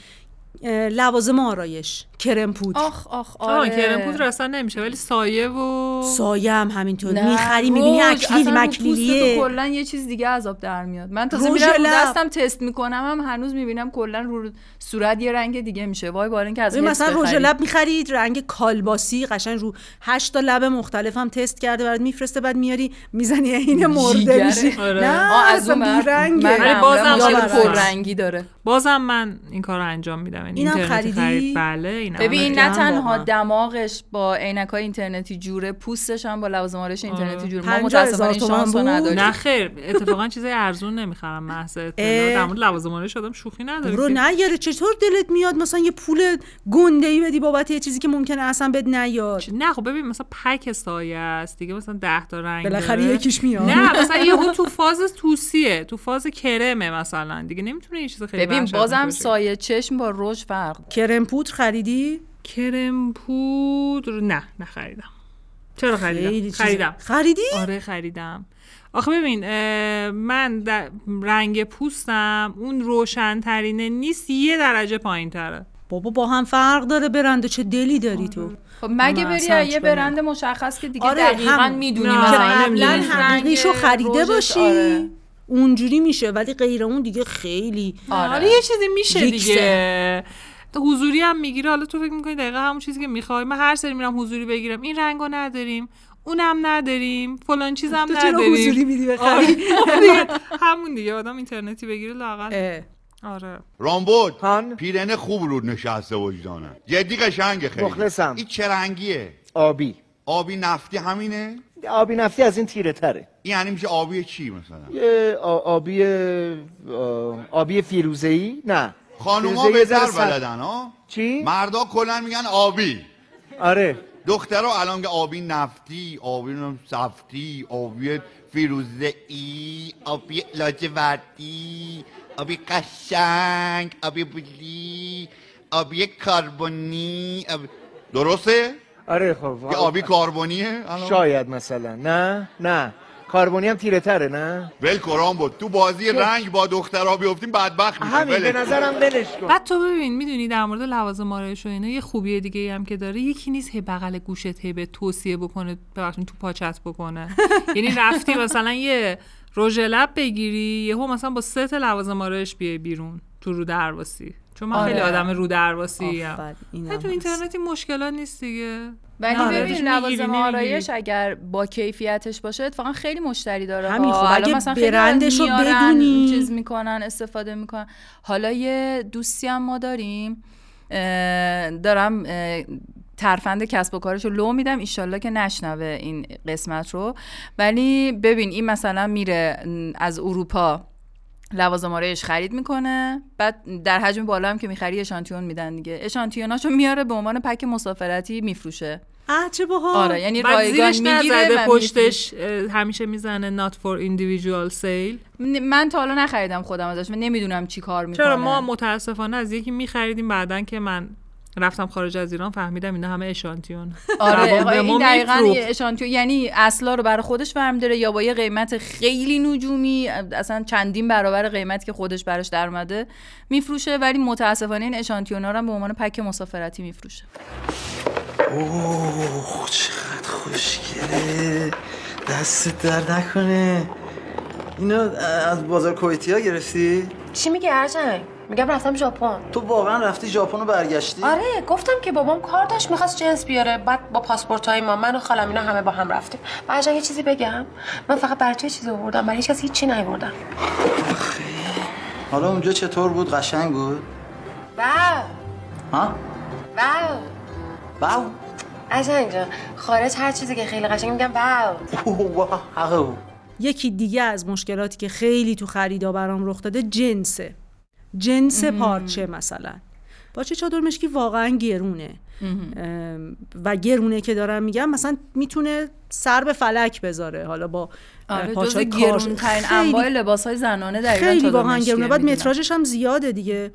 لوازم آرایش. کرم پودر آخ آخ آه آره کرم پودر اصلا نمیشه ولی سایه و سایه هم همینطور می‌خری می‌بینی روژ. اکلیل مکلیلیه کلا یه چیز دیگه عذاب در میاد من تازه روژ میرم رو لب. دستم تست می‌کنم هم هنوز می‌بینم کلا رو صورت یه رنگ دیگه میشه وای بار اینکه از مثلا رژ بخری. لب می‌خرید رنگ کالباسی قشنگ رو هشت تا لب مختلف هم تست کرده برات میفرسته بعد میاری می‌زنی عین مرده. میشی آره. نه از اون ولی بازم بازم. پررنگی داره بازم من این کار رو انجام میدم یعنی اینم خریدی؟ خرید بله ببین هم نه تنها. دماغش با عینک های اینترنتی جوره پوستش هم با لوازم آرایش اینترنتی آره. جوره ما متاسفانه این تومن شانس رو بود؟ نداریم نه خیر اتفاقا چیزای ارزون نمی‌خرم محض. در مورد لوازم شدم شوخی نداره برو که. نیاره چطور دلت میاد مثلا یه پول گنده ای بدی بابت یه چیزی که ممکنه اصلا بد نیاد نه خب ببین مثلا پک سایه است دیگه مثلا 10 تا رنگ بالاخره. یکیش میاد نه مثلا یهو تو فاز توسیه تو فاز کرمه مثلا دیگه نمی‌تونه یه چیز خیلی ببین بازم. سایه چشم با رژ فرق. کرم پودر خریدی کرم پودر نه نخریدم چرا خریدم؟ خریدم. خریدی؟ آره خریدم. آخه ببین من رنگ پوستم اون روشنترینه نیست یه درجه پایین تره بابا با هم فرق داره برنده چه دلی داری تو. خب مگه من بری یه برند مشخص که دیگه آره، دقیقا هم- می‌دونی نه، مثلا که قبلا این رنگ حقیقیشو خریده باشی. آره. اونجوری میشه ولی غیر اون دیگه خیلی آره. آره یه چیزی میشه ریکسه. دیگه. حضوری هم می‌گیره. حالا تو فکر می‌کنی دقیقا همون چیزی که می‌خوای. من هر سری میرم حضوری بگیرم. این رنگو نداریم. اونم نداریم. فلان چیزم تو چرا نداریم. حضوری میدی آره. بخری خب دیگه، همون دیگه. آدم اینترنتی بگیره لاقل. آره. رامبود. هان؟ پیرن خوب رود نشسته وجدانه. جدی قشنگه خیلی. مخلصم. این چه رنگیه؟ آبی. آبی نفتی همینه؟ آبی نفتی از این تیره تره. این یعنی میشه آبی چی مثلا؟ یه آ- آبی آ- آبی فیروزه ای نه. خانوما بهتر بلدن ها؟ چی؟ مردا کلا میگن آبی. آره. دخترها الان که آبی نفتی آبی سفتی آبی فیروزه ای آبی لاجوردی آبی قشنگ آبی بلی آبی کربونی آبی... درسته؟ آره خب که آبی کربونیه الان؟ شاید مثلا. نه نه. کاربونی هم تیره تره نه؟ ول کرام بود. تو بازی رنگ با دخترها بیفتیم بدبخت میشیم. همین به. نظرم ولش کن. بعد تو ببین می‌دونی در مورد لوازم آرایش و اینا یه خوبی دیگه ای هم که داره یکی نیست هی بغل گوشت هی به توصیه بکنه ببخشید تو پاچت بکنه. یعنی رفتی مثلا یه رژ لب بگیری یهو مثلا با سه تا لوازم آرایش بیای بیرون تو رو درواسی چون من آره. خیلی آدم رو درواسی ام تو. اینترنتی مشکلات نیست دیگه ولی آره. ببین لوازم. آرایش اگر با کیفیتش باشه اتفاقا خیلی مشتری داره همین. خب اگه مثلا برندشو میارن، بدونی. چیز می‌کنن استفاده می‌کنن حالا یه دوستی هم ما داریم اه، دارم اه، ترفند کسب و کارش رو لو میدم ایشالله که نشنوه این قسمت رو ولی ببین این مثلا میره از اروپا لوازم آرایش خرید می‌کنه. بعد در حجم بالا هم که می‌خری اشانتیون میدن دیگه. اشانتیوناشو میاره به عنوان پک مسافرتی میفروشه. اه چه باحال. آره یعنی رایگان می‌گیره و پشتش همیشه می‌زنه not for individual sale. من تا حالا نخریدم خودم ازش من نمی‌دونم چی کار می‌کنه چرا ما متاسفانه از یکی میخریدیم بعدن که من رفتم خارج از ایران فهمیدم اینا همه اشانتیون. آره به این دقیقا اشانتیون. یعنی اصلا رو برای خودش برمی داره یا با یه قیمت خیلی نجومی اصلا چندین برابر قیمتی که خودش براش در اومده میفروشه ولی متاسفانه این اشانتیونا رو هم به عنوان پک مسافرتی میفروشه. اوه چقدر خوشگله. دست در نکنه. اینو از بازار کویتی ها گرفتی؟ چی میگه ارجنگ میگم رفتم ژاپن. تو واقعا رفتی ژاپن و برگشتی؟ آره گفتم که بابام کار داشت می‌خواست جنس بیاره. بعد با پاسپورت های ما من و خالم اینا همه با هم رفتیم. بعد یه چیزی بگم من فقط برای تو چیزی آوردم؟ برای هیچ کس هیچی نیاوردم. حالا اونجا چطور بود؟ قشنگ بود؟ واو. ها؟ واو. واو. ارجنگ جان. خارج هر چیزی که خیلی قشنگ میگم واو. واو. یکی دیگه از مشکلاتی که خیلی تو خریدا برام رخ داده جنسه. جنس پارچه مثلا. پارچه چادر مشکی واقعا گرونه. و گرونه که دارم میگم مثلا می‌تونه سر به فلک بذاره. حالا با آره جز گرونترین انواع لباس های زنانه در ایران خیلی واقعا گرونه. بعد. متراژش هم زیاده دیگه.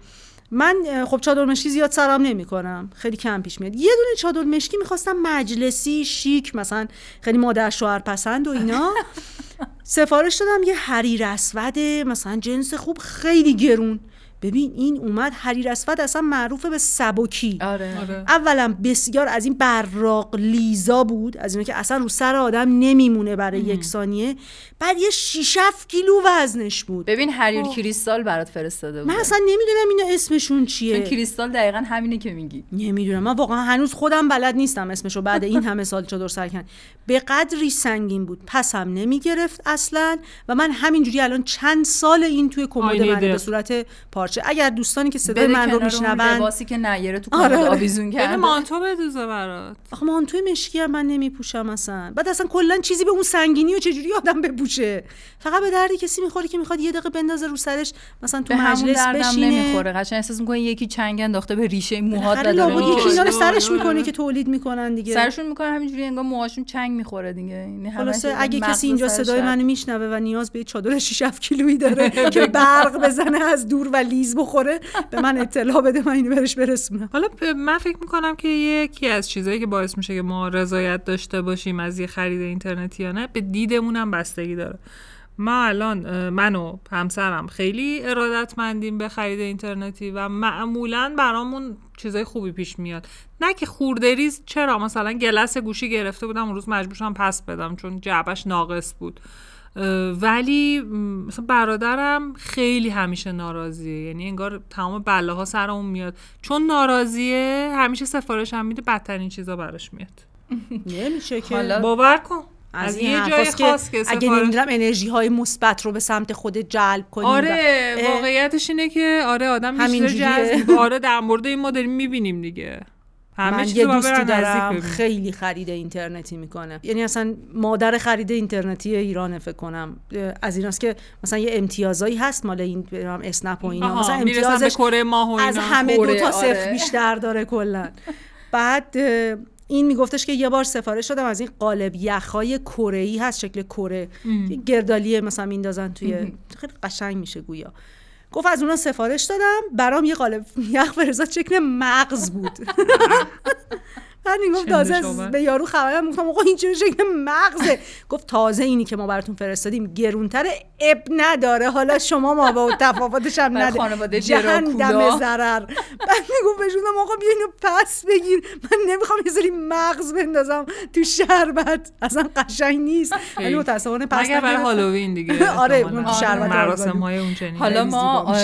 من خب چادر مشکی زیاد سرم نمی کنم خیلی کم پیش میاد. یه دونه چادر مشکی می‌خواستم مجلسی شیک مثلا خیلی مادر شوهر پسند و اینا. سفارش دادم یه حریر اسود مثلا جنس خوب خیلی گرون. ببین این اومد حریر اسود اصلا معروفه به سبکی. آره. آره. اولا بسیار از این براق لیزا بود از اینا که اصلا رو سر آدم نمیمونه برای یک ثانیه. بعد یه 6 کیلو وزنش بود. ببین هریر کریستال برات فرستاده بود. من اصلا نمی‌دونم اینا اسمشون چون چیه کریستال دقیقا همینه که میگی. نمی‌دونم. من واقعا هنوز خودم بلد نیستم اسمشو بعد این همه سال چادر سرکن به قدری سنگین بود. پسم نمی‌گرفت اصلا. و من همینجوری الان چند سال این توی کمد منه به. صورت پارچه. اگر دوستانی که صدای من رو میشنون لباسی که نیره تو آره،. آویزون بده کرده. مانتو بدوزه برات. آخه مانتوی مشکی هم من نمیپوشم اصلا. بعد اصلا کلا چیزی به اون سنگینی و چجوری آدم بپوشه. فقط به درد کسی می‌خوره که می‌خواد یه دقیقه بندازه رو سرش مثلا تو مجلس بشینه. نمی‌خوره. قشنگ احساس می‌کنه یکی چنگ انداخته به ریشه موهات داره لابد یکی. اینا رو سرش آره. می‌کنه که تولید می‌کنن دیگه. سرشون می‌کنه همینجوری انگار موهاشون چنگ می‌خوره دیگه. یعنی خلاصه اگه کسی اینجا صدای منو میشنوه و نیاز به چادر 6 7 کیلویی داره که برق بزنه از دور و لیز بخوره به من اطلاع بده من اینو برش برسونم. حالا من فکر می‌کنم که یکی از چیزهایی که باعث میشه که ما رضایت داشته باشیم از یه خرید اینترنتی یا نه به دیدمون هم بستگی داره. ما الان من و همسرم خیلی ارادتمندیم به خرید اینترنتی و معمولا برامون چیزای خوبی پیش میاد. نه که خوردریز چرا؟ مثلا گلس گوشی گرفته بودم اون روز مجبور شدم پس بدم چون جعبش ناقص بود. ولی مثلا برادرم خیلی همیشه ناراضیه. یعنی انگار تمام بله ها سر اون میاد. چون ناراضیه همیشه سفارش هم میده بدترین چیزا براش میاد. نمیشه که. باور کن. از از این یه جای خاص که اگه سفارش نمی‌دونم انرژی های مثبت رو به سمت خود جلب کنیم آره واقعیتش اینه که آره آدم همینجوریه. جذب. آره در مورد این ما داریم می‌بینیم دیگه. همه من یه دوستی دارم. خیلی خرید اینترنتی می‌کنه. یعنی اصلا مادر خرید اینترنتی ایرانه فکر کنم. از ایناست که مثلا یه امتیازایی هست مال این اسنپ و اینا. آها، مثلا امتیازش کره ماه و از اینا. همه دو تا صفر آره. بیشتر داره کلا. بعد این میگفتش که یه بار سفارش دادم از این قالب یخهای کره ای هست شکل کره یه گردالیه مثلا میندازن توی خیلی قشنگ میشه گویا. گفت از اونا سفارش دادم. برام یه قالب یخ فرستاد شکل مغز بود. بعد می‌گفت تازه؟ به یارو خبرم گفتم آقا این چه شکل مغزه. گفت تازه اینی که ما براتون فرستادیم گرونتر اب نداره. حالا شما ما با تفاوتش هم نده خانواده جهنم دراکولا. ضرر بعد می‌گفت بهشون آقا بیا اینو پس بگیر. من نمی‌خوام یه سری مغز بندازم تو شربت. اصلا قشنگ نیست. ولی متاسفانه پس مگر برای. هالووین دیگه آره، شربت مراسم آلبانی. های اون چنین. حالا ما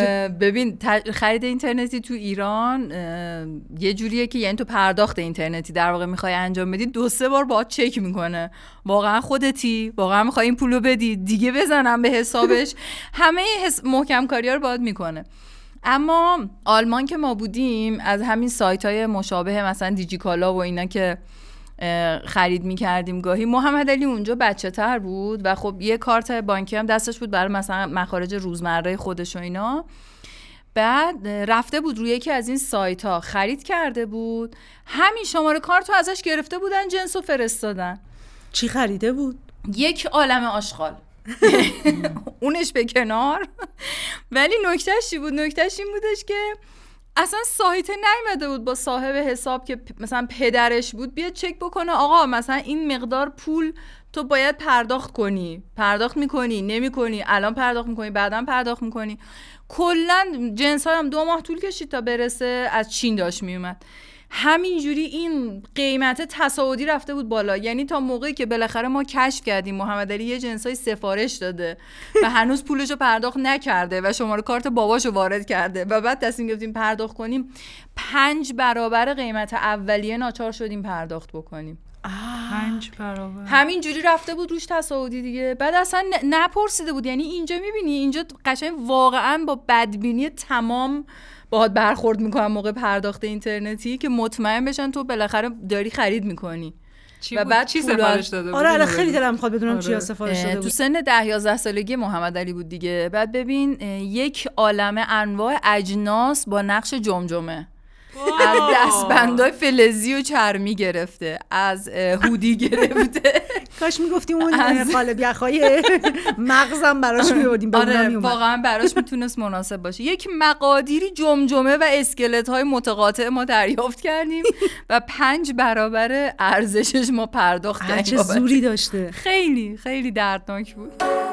ببین خرید اینترنتی تو ایران یه جوریه که یعنی تو پرداخت اینترنتی در واقع می‌خوای انجام بدی دو سه بار باید چک می‌کنه. واقعا خودتی واقعا می‌خوای این پولو بدی دیگه بزنم به حسابش. همه حس... محکم رو باید می‌کنه. اما آلمان که ما بودیم از همین سایت های مشابه مثلا دیجیکالا و اینا که خرید می‌کردیم گاهی محمد علی اونجا بچه تر بود و خب یه کارت بانکی هم دستش بود برای مثلا مخارج روزمره خودش و اینا. بعد رفته بود روی یکی از این سایت ها خرید کرده بود. همین شماره کارت رو ازش گرفته بودن جنس و فرستادن. چی خریده بود؟ یک عالم آشغال. اونش به کنار. ولی نکتهش چی بود؟ نکتهش این بودش که اصلا سایت نیومده بود با صاحب حساب که مثلا پدرش بود بیاد چک بکنه. آقا مثلا این مقدار پول تو باید پرداخت کنی. پرداخت می‌کنی نمی‌کنی. الان پرداخت می‌کنی بعدا پرداخت می‌کنی. کلا جنس هم دو ماه طول کشید تا برسه از چین داشت میومد همینجوری این قیمت تصاعدی رفته بود بالا. یعنی تا موقعی که بالاخره ما کشف کردیم محمد علی یه جنسای سفارش داده و هنوز پولش رو پرداخت نکرده و شماره کارت باباشو وارد کرده و بعد تصمیم گرفتیم پرداخت کنیم. پنج برابر قیمت اولیه ناچار شدیم پرداخت بکنیم. پنج برابر. همینجوری رفته بود روش تصاعدی دیگه. بعد اصلا نپرسیده بود. یعنی اینجا می‌بینی؟ اینجا قشنگ واقعا با بدبینی تمام باهات برخورد می‌کنن موقع پرداخت اینترنتی که مطمئن بشن تو بالاخره داری خرید می‌کنی. چی و بود؟ بعد چی سفارش داده بود؟ آره الان خیلی بگو. دلم می‌خواد بدونم آره. سفارش اه، داده تو بود. سن ده یازده سالگی محمد علی بود دیگه. بعد ببین یک عالمه انواع اجناس با نقش جمجمه. از دستبندای فلزی و چرمی گرفته از هودی گرفته. کاش می‌گفتی اون قالب یخهای مغزم براش اونا آره واقعا براش می‌تونست مناسب باشه. یک مقادیری جمجمه و اسکلت های متقاطع ما دریافت کردیم و پنج برابر ارزشش ما پرداخت کردیم. چه. زوری داشته. خیلی خیلی دردناک بود.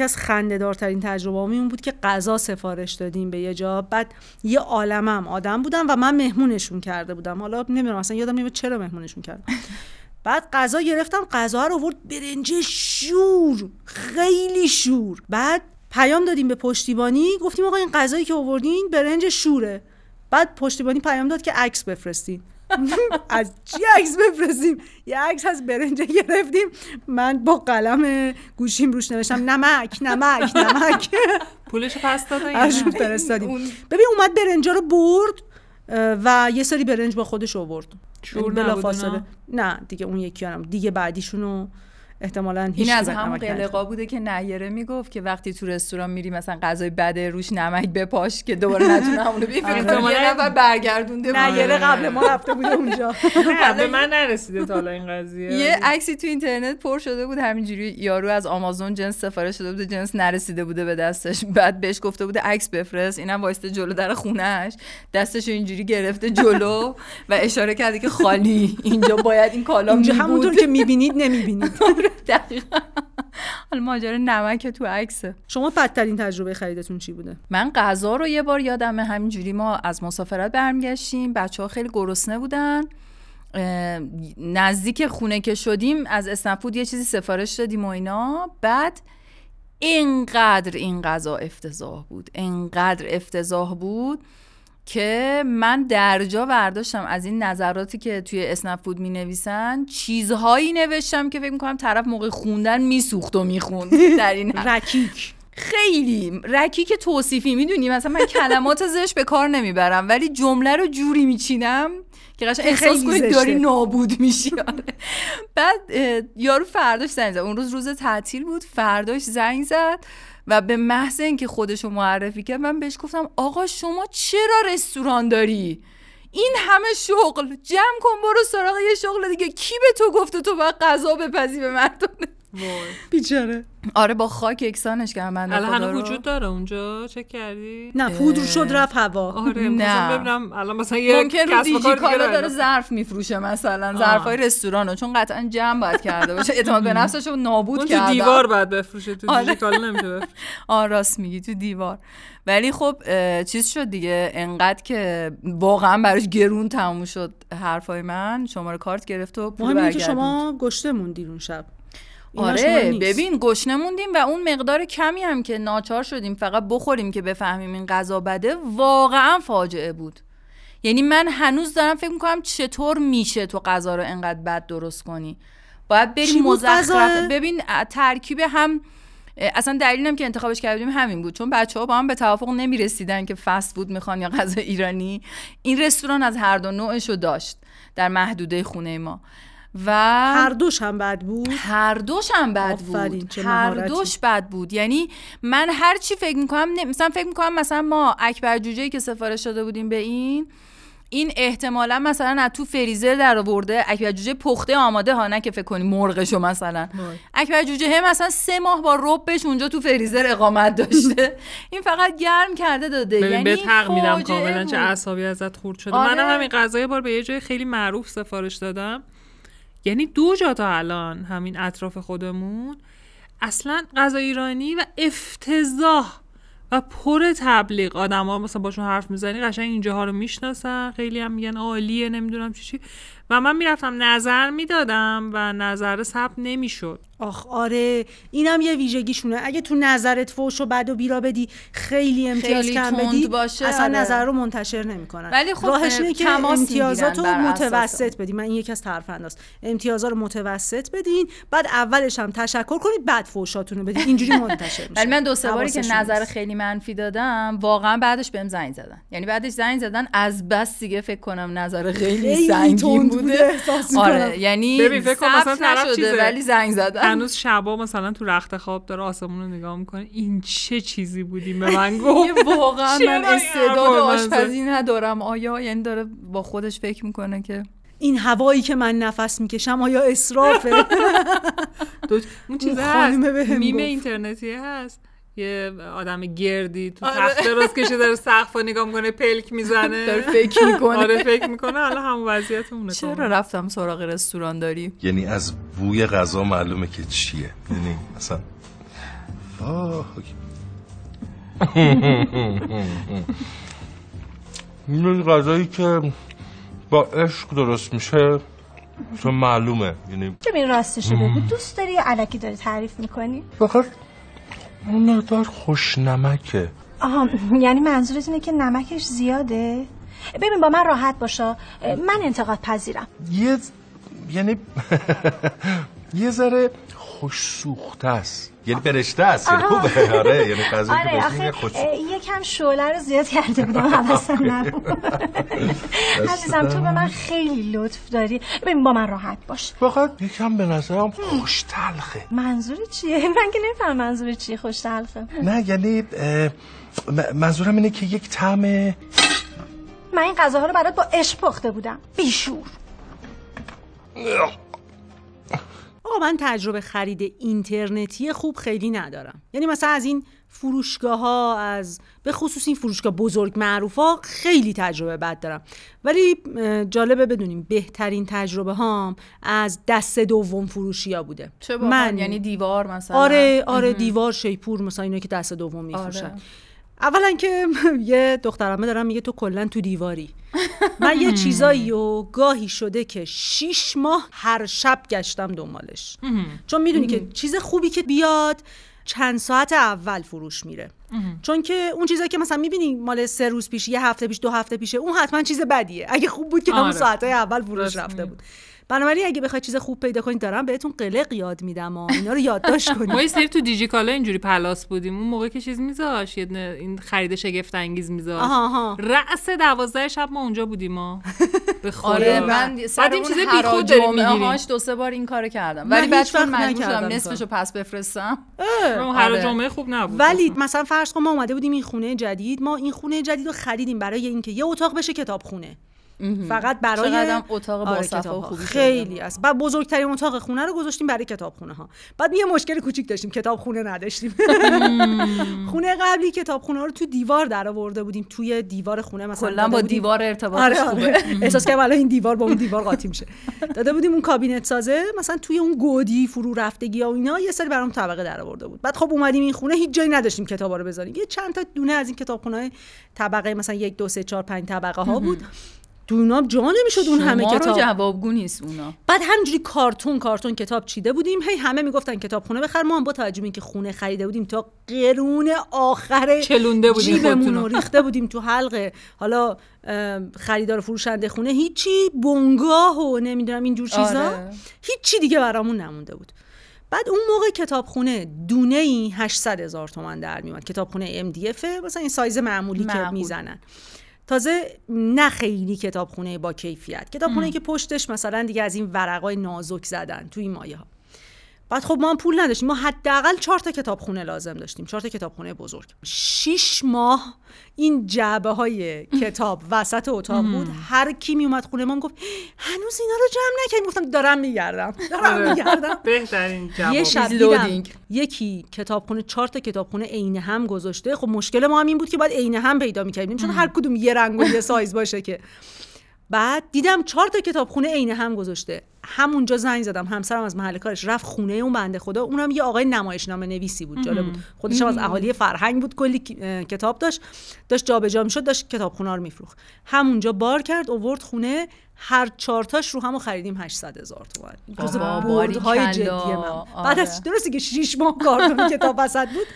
یکی از خنده دارترین تجربه اون بود که غذا سفارش دادیم به یه جا. بعد یه عالمم آدم بودم و من مهمونشون کرده بودم. حالا نمی‌دونم اصلا یادم نمیاد چرا مهمونشون کردم. بعد غذا گرفتم غذا رو آورد برنج شور خیلی شور. بعد پیام دادیم به پشتیبانی گفتیم آقا این غذایی که آوردین برنج شوره. بعد پشتیبانی پیام داد که عکس بفرستین. از چی عکس بفرستیم؟ یه عکس از برنجه گرفتیم. من با قلم گوشیم روش نوشتم نمک نمک نمک. پولش پس دادن؟ فرستادیم. ببین اومد برنجا رو برد و یه سری برنج با خودش آورد شور؟ نه دیگه اون یکی هم. دیگه بعدیشونو احتمالا هیچ این از همون نداشت. قلقا بوده که نیره می‌گفت که وقتی تو رستوران میری مثلا غذای بده روش نمک بپاش که دوباره نتونه همونو بفرسته آره. یه نفر برگردونده بود. یه قبل ما رفته بوده اونجا. به من نرسیده تا حالا این قضیه. یه عکسی تو اینترنت پر شده بود همینجوری یارو از آمازون جنس سفارش شده بوده جنس نرسیده بوده به دستش. بعد بهش گفته بوده عکس بفرست. اینم وایسته جلو در خونهش دستش اینجوری گرفته جلو و اشاره کرده که خالی. اینجا باید این کالا بود. همونطور که می‌بینید نمی‌بینید. دقیقاً. حالا ماجرا نمک تو عکسه. شما بدترین تجربه خریدتون چی بوده؟ من غذا رو یه بار یادمه همینجوری ما از مسافرت برمیگشتیم. بچه ها خیلی گرسنه بودن. نزدیک خونه که شدیم از اسنپود یه چیزی سفارش دادیم و اینا. بعد اینقدر این غذا افتضاح بود. اینقدر افتضاح بود که من درجا برداشتم از این نظراتی که توی اسنپود می نویسن چیزهایی نوشتم که فکر می‌کنم طرف موقع خوندن میسوخت و می‌خوند در این. رکیک. خیلی. رکیک توصیفی می‌دونی؟ مثلا من کلمات زشت به کار نمی‌برم ولی جمله رو جوری میچینم که قشنگ احساس خیلی کنی زشته. داری نابود میشی. آره. بعد یارو فرداش زنگ زد. اون روز روز تعطیل بود. فرداش زنگ زد. و به محض اینکه خودشو معرفی کرد من بهش گفتم آقا شما چرا رستوران داری؟ این همه شغل. جمع کن برو سراغ یه شغل دیگه. کی به تو گفته تو باید غذا بپزی به مردم بیچاره. آره با خاک یکسانش کردم بنده الان خدا هنوز رو. وجود داره اونجا؟ چک کردی؟ نه پودر شد رفت هوا. آره نه. ببینم الان مثلا یه ممکن رو کسب و دیجی کالا داره. ظرف میفروشه مثلا ظرف های رستوران رو چون قطعا جمع باید کرده باشه. اعتماد به نفسش رو نابود اون تو کرده دیوار باید بفروشه تو آره. دیجیکالا نمیشه آه راست میگی تو دیوار. ولی خب چیز شد دیگه انقدر که واقعا براش گرون تموم شد حرفای من. شماره کارت گرفت و پول مهم اینه که برگردوند. شما گشته موندین اون شب. آره. ببین گشنه موندیم و اون مقدار کمی هم که ناچار شدیم فقط بخوریم که بفهمیم این غذا بده واقعا فاجعه بود یعنی من هنوز دارم فکر می‌کنم چطور میشه تو غذا رو انقدر بد درست کنی باید بریم بود مزخرف؟ ببین ترکیب هم اصلا دلیلم که انتخابش کردیم همین بود چون بچه ها با هم به توافق نمی رسیدن که فست فود می‌خوان یا غذا ایرانی این رستوران از هر دو نوعش رو داشت در محدوده خونه ما و هر دوش هم بد بود؟ هر دوش هم بد بود. هر. دوش بد بود. یعنی من هر چی فکر می‌کنم مثلا فکر می‌کنم مثلا ما اکبر جوجه که سفارش داده بودیم به این این احتمالا مثلا از تو فریزر در آورده اکبر جوجه پخته آماده ها نه که فکر کنی مرغشو مثلا. اکبر جوجه مثلا سه ماه با ربش اونجا تو فریزر اقامت داشته. این فقط گرم کرده داده. ببین یعنی بهت حق میدم کاملا چه. اعصابی ازت خورد شده. آره. منم همین غذا یه بار به یه جای خیلی معروف سفارش دادم. یعنی دو جا تا الان همین اطراف خودمون اصلا غذا ایرانی و افتضاح و پر تبلیغ آدم ها مثلا باشون حرف می‌زنی قشنگ اینجاها رو می‌شناسن خیلی هم میگن عالیه نمی‌دونم چی چی. و من می‌رفتم نظر می‌دادم و نظر ثبت نمی‌شد. آخ آره اینم یه ویژگیشونه. اگه تو نظرت فوش و بد و بیرا بدی خیلی امتیاز خیلی کم بدی باشه، اصلا آره. نظر رو منتشر نمی‌کنن. ولی خب، راهش اه، اینه که تماس امتیازات رو متوسط بدی. من این یکی از ترفنداست امتیازا رو متوسط بدین بعد اولش هم تشکر کنید بعد فوشاتون رو بدین. اینجوری منتشر میشه. ولی من دو سه باری که نظر. خیلی منفی دادم واقعا بعدش بهم زنگ زدن. یعنی بعدش زنگ زدن از بس دیگه فکر کنم نظر خیلی خیلی سنگین تند بوده. آره یعنی ببین، فکر کن مثلا ثبت طرف نشده چیزه. ولی زنگ زدن. هنوز شبا مثلا تو رخت خواب داره آسمون رو نگاه می‌کنه. این چه چیزی بودی به من گفت؟ یه واقعا من استعداد زد؟ آشپزی ندارم. آیا یعنی داره با خودش فکر می‌کنه که این هوایی که من نفس می‌کشم آیا اسرافه؟ دو- اون چیزه اون هست. خانومه بهم میم گفت. اینترنتی هست. یه آدم گردی تو آره. تخت دراز کشیده داره سقف رو نگاه می‌کنه پلک می‌زنه. داره فکر می‌کنه. آره فکر می‌کنه. حالا همون وضعیتمونه چرا. رفتم سراغ رستوران داری؟ یعنی از بوی غذا معلومه که چیه. یعنی مثلا. این غذایی که با عشق درست میشه چون معلومه. یعنی ببین راستشو بگو؟ دوست داری یا علکی داری تعریف می‌کنی؟ فقط اون مقدار خوشنمکه. آها یعنی منظورت اینه که نمکش زیاده؟ ببین با من راحت باشا. من انتقاد پذیرم یه یعنی یه ذره خوش سوخته است. یعنی برشته است یعنی. خوبه. آره یعنی غذایی که آره بهش آخه میگه خوش یکم شعله رو زیاد کرده بودم حواسم نبود. عزیزم تو به من خیلی لطف داری. ببین با من راحت باش. فقط یکم به نظرم خوش تلخه. منظور چیه؟ من که نمیفهم منظور چیه خوش تلخه. نه یعنی منظورم اینه که یک طعم من این غذاها رو برات با عشق پخته بودم. بیشور. آقا من تجربه خرید اینترنتی خوب خیلی ندارم. یعنی مثلا از این فروشگاه ها از به خصوص این فروشگاه بزرگ معروف ها خیلی تجربه بد دارم. ولی جالبه بدونیم بهترین تجربه هام از دست دوم فروشی ها بوده. چه من یعنی دیوار مثلا؟ آره آره دیوار شیپور مثلا اینا که دست دوم میفروشن. آره. اولا که یه دخترمه دارم میگه تو کلا تو دیواری. من یه چیزایی و گاهی شده که شیش ماه هر شب گشتم دنبالش. چون می‌دونی که چیز خوبی که بیاد چند ساعت اول فروش میره. چون که اون چیزایی که مثلا می‌بینی مال سه روز پیش یه هفته پیش دو هفته پیشه اون حتما چیز بدیه. اگه خوب بود که همون آره. ساعتهای اول فروش رفته. بود. بنابراین اگه بخواید چیز خوب پیدا کنید دارم بهتون قلق یاد میدم و اینا رو یادداشت کنید ما یه سری تو دیجیکالا اینجوری پلاس بودیم. اون موقع که چیز میذاش یه این خرید شگفت انگیز میذاش. رأس دوازده شب ما اونجا بودیم ما به خدا. آره من سر بعد این اون چیز هر بیخود داریم جمعه می‌گیریم. هاش دو سه بار این کارو کردم. ولی بعد مجبور شدم نصفشو پس بفرستم. اون هر آره. جمعه خوب نبود. ولی مثلا فرض کن ما اومده بودیم این خونه جدید. ما این خونه جدید رو خریدیم برای اینکه یه اتاق بشه کتابخونه. فقط برای اتاق با آره، کتاب‌ها. خوبی. خیلی است. بعد بزرگترین اتاق خونه رو گذاشتیم برای کتابخونه ها بعد یه مشکل کوچیک داشتیم کتابخونه نداشتیم. خونه قبلی کتابخونه رو تو دیوار در آورده بودیم توی دیوار خونه مثلا کلا با دیوار ارتباطش آره خوبه. آره. احساس کردم الان این دیوار با اون دیوار قاطی میشه. داده بودیم اون کابینت سازه مثلا توی اون گودی فرو رفتگی و اینا یه سری برام طبقه در آورده بود. بعد خب اومدیم این خونه هیچ جایی نداشتیم کتابا رو بذاریم. یه چند تا دونه از این کتابخونه طبقه مثلا یک دو سه چهار پنج طبقه ها بود. تو اونا جا نمی‌شد اون همه شما رو کتاب. جوابگو نیست اونا. بعد همینجوری کارتون کارتون کتاب چیده بودیم. هی همه می‌گفتن کتابخونه بخر. ما هم با توجه اینکه خونه خریده بودیم تا قرون آخر چلونده بودیم جیبمون. رو ریخته بودیم تو حلقه حالا ام، خریدار و فروشنده خونه هیچی بنگاه و نمی‌دونم اینجور چیزا آره. هیچی دیگه برامون نمونده بود. بعد اون موقع کتابخونه دونه ای 800 هزار تومن در میومد کتابخونه MDF مثلا این سایز معمولی که. می‌زنن. تازه نه خیلی کتابخونه با کیفیت. کتابخونه که پشتش مثلا دیگه از این ورقای نازک زدن توی این مایه ها بعد خب ما هم پول نداشتیم. ما حداقل چهار تا کتابخونه لازم داشتیم. چهار تا کتابخونه بزرگ. شیش ماه این جعبه های کتاب وسط اتاق بود. هر کی می اومد خونه ما گفت هنوز اینا رو جمع نکردیم. گفتم دارم میگردم. دارم میگردم. بهترین جواب. یه شب. یکی کتابخونه چهار تا کتابخونه عین هم گذاشته. خب مشکل ما هم این بود که باید عین هم پیدا می‌کردیم. چون هر کدوم یه رنگ و یه سایز باشه که. بعد دیدم چهار تا کتابخونه عین هم گذاشته. همونجا زنگ زدم همسرم از محل کارش رفت خونه اون بنده خدا. اونم یه آقای نمایشنامه نویسی بود جالب بود. خودش از اهالی فرهنگ بود کلی کتاب داشت. داشت جابجا می‌شد داشت کتابخونه رو میفروخت. همونجا بار کرد اوورد خونه. هر چهارتاش رو هم خریدیم 800 هزار تومن. جز بابا، بردهای. جدی من. آره. بعد از درسته که 6 ماه کارتون کتاب وسط بود.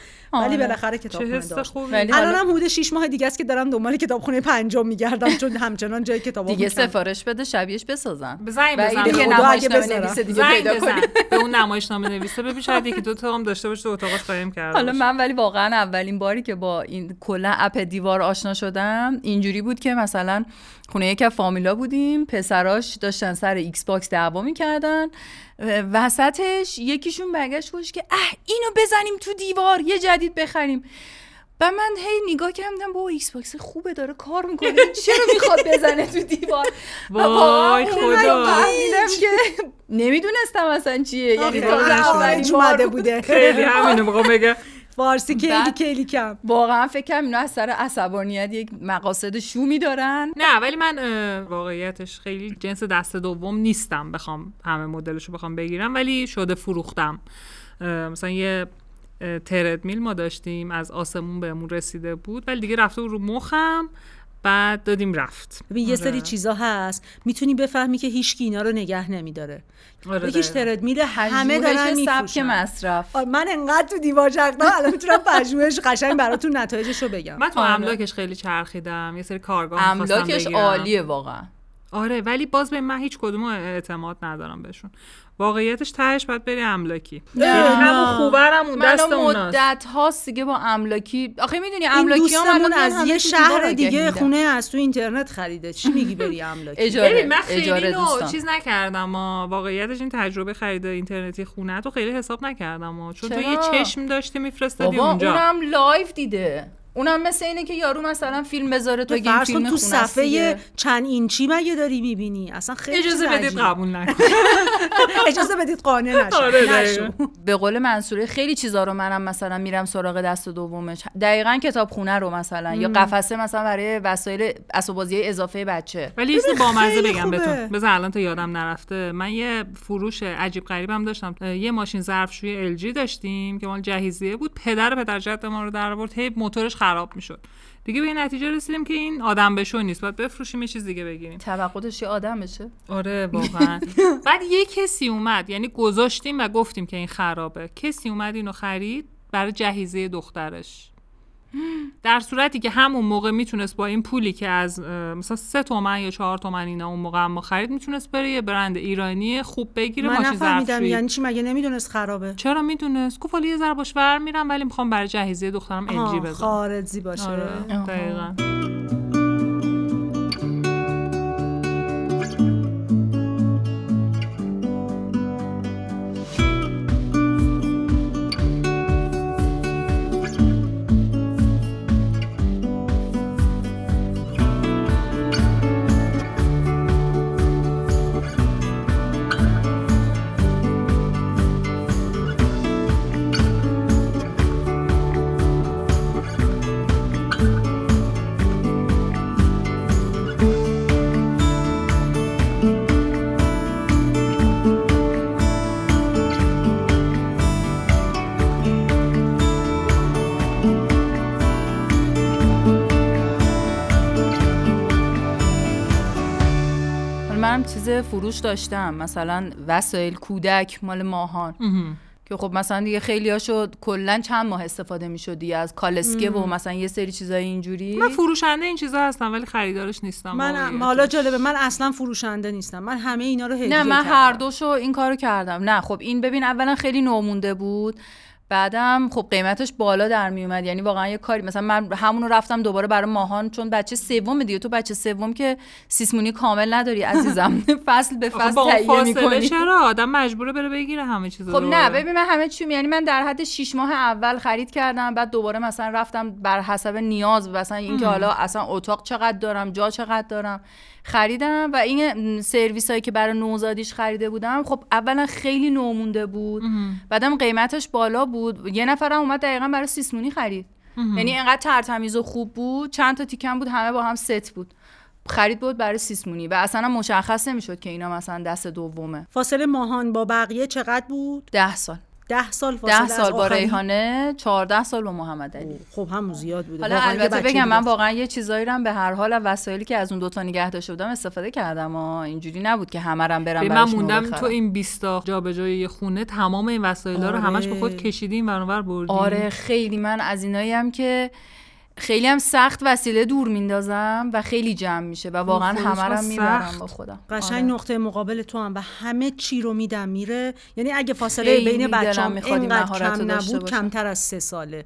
ولی. بالاخره کتاب چه خونه حس داشت خوبی. ولی الان حالا هم حدود 6 ماه دیگه است که دارم دنبال کتابخونه پنجم میگردم چون همچنان جای کتاب دیگه سفارش بده شبیهش بسازن و بزن اگه نمایشنامه. نویسه دیگه پیدا کنی به اون نمایشنامه نویسه ببین شاید یکی دو تا هم داشته باشه تو اتاقش قایم کرده حالا. من ولی واقعا اولین باری که با این کلا اپ دیوار آشنا شدم اینجوری بود که مثلا خونه از فامیلا بودیم. پسراش داشتن سر Xbox دعوا می‌کردن. وسطش یکیشون برگشت گفتش که اه اینو بزنیم تو دیوار یه جدید بخریم. و من هی نگاه کردم با Xbox خوبه داره کار می‌کنه. چرا می‌خواد بزنه تو دیوار؟ وای خدا. که نمی‌دونستم اصلا چیه. یعنی تا اومده بود. بوده. خیلی همینو می‌خوام بگم. فارسی کلی کم. واقعا فکر کنم اینا از سر عصبانیت یک مقاصد شومی دارن. نه ولی من واقعیتش خیلی جنس دست دوم نیستم بخوام همه مدلشو بخوام بگیرم ولی شده فروختم. مثلا یه تردمیل ما داشتیم از آسمون بهمون رسیده بود ولی دیگه رفته بود رو مخم. بعد دادیم رفت. ببین یه سری آره. چیزا هست. می‌تونی بفهمی که هیچکی اینا رو نگه نمیداره. آره یکیش دقیقاً. تردمیل همه دارن سبک مصرف. آره، من انقدر تو دیوار چرخیدم الان می‌تونم پژوهش قشنگ براتون نتایجش رو بگم. من تو آره. املاکش خیلی چرخیدم. یه سری کارگاه املاکش. عالیه واقعا. آره ولی باز به من هیچ کدوم اعتماد ندارم بهشون. واقعیتش تهش باید بری املاکی. یعنی همون خوبرم اون دست اوناست. مدت هاست دیگه با املاکی آخه می‌دونی املاکی هم از یه شهر دیگه. خونه از تو اینترنت خریده. چی میگی بری املاکی؟ اجاره ببین من خیلی دوستان. چیز نکردم ما واقعیتش این تجربه خرید اینترنتی خونه تو خیلی حساب نکردم ما چون تو یه؟ چشم داشتی میفرستادی بابا اونجا. اونم live دیده. اونم مثل اینه که یارو مثلا فیلم بذاره تو تو کن فیلم تو صفحه. چند اینچی مگه داری می‌بینی. اصلا خیلی اجازه بدید. قبول نکن اجازه بدید قانع آره، نشو. به قول منصوره خیلی چیزا رو منم مثلا میرم سراغ دست دومش. دقیقا کتابخونه رو مثلا یا قفسه مثلا برای وسایل اسباب بازی اضافه بچه. ولی یه بامزه بگم. بهتون. بذار الان تا یادم نرفته. من یه فروش عجیب غریبم داشتم. یه ماشین ظرفشویی LG داشتیم که مال جهیزیه بود. پدر پدر جد ما رو در آورد. هی موتورش خراب می‌شد. دیگه به این نتیجه رسیدیم که این آدم بشو نیست. باید بفروشیم یه چیز دیگه بگیریم. توقعش یه آدم بشه آره واقعا. بعد یه کسی اومد یعنی گذاشتیم و گفتیم که این خرابه. کسی اومد اینو خرید برای جهیزیه دخترش. در صورتی که همون موقع می‌تونست با این پولی که از مثلا سه تومن یا چهار تومن اینا اون موقع ما خرید می‌تونست بره یه برند ایرانی خوب بگیره من ماشین نفهمیدم یعنی چی؟ مگه نمی‌دونست خرابه؟ چرا می‌دونست؟ گفت حالا یه ذره باش ور میرم ولی می‌خوام برای جهیزیه دخترم آها، بزنم خارجی باشه. آره. دقیقاً. فروش داشتم. مثلا وسایل کودک مال ماهان. که خب مثلا دیگه خیلی هاشو کلا چند ماه استفاده می‌شد دیگه از کالسکه و مثلا یه سری چیزای اینجوری. من فروشنده این چیزا هستم ولی خریدارش نیستم من. حالا جالبه من اصلا فروشنده نیستم. من همه اینا رو هدیه نه من کردم. هر دوشو این کارو کردم. نه خب این ببین اولا خیلی نومونده بود. بعدم خب قیمتش بالا در می اومد یعنی واقعا یه کاری مثلا من همونو رفتم دوباره برای ماهان چون بچه سوم دیگه. تو بچه سوم که سیسمونی کامل نداری عزیزم. فصل به فصل تهیه می‌کنی. چرا؟ آدم مجبوره بره بگیره همه چیزو خب نه. ببین من همه چی یعنی من در حد 6 ماه اول خرید کردم بعد دوباره مثلا رفتم بر حسب نیاز مثلا اینکه حالا اصلا اتاق چقدر دارم جا چقدر دارم. خریدم و این سرویس هایی که برای نوزادیش خریده بودم خب اولا خیلی نومونده بود. بعدم قیمتش بالا بود. یه نفرم اومد دقیقا برای سیسمونی خرید. یعنی انقدر ترتمیز و خوب بود. چند تا تیکم بود همه با هم ست بود. خرید بود برای سیسمونی. و اصلا مشخص نمی‌شد که اینا مثلا دست دومه. فاصله ماهان با بقیه چقدر بود؟ ده سال. ده سال فاصله ده از سال با ریحانه 14 سال با محمد علی خب همون زیاد بوده حالا البته بگم من. واقعا یه چیزایی رو هم به هر حال از وسایلی که از اون دوتا نگه داشته بودم استفاده کردم ها اینجوری نبود که همه رو هم برم من موندم. تو این 20 تا جابجایی خونه تمام این وسایل رو همش به خود آره. کشیدیم برابر بردیم آره خیلی من از اینایی هم که خیلی هم سخت وسیله دور میندازم و خیلی جمع میشه و واقعا همه رو. می‌برم با خودم قشنگ آره. نقطه مقابل تو هم و همه چی رو میدم میره یعنی اگه فاصله بین بچه‌ام اینقدر کم نبود. کمتر از سه ساله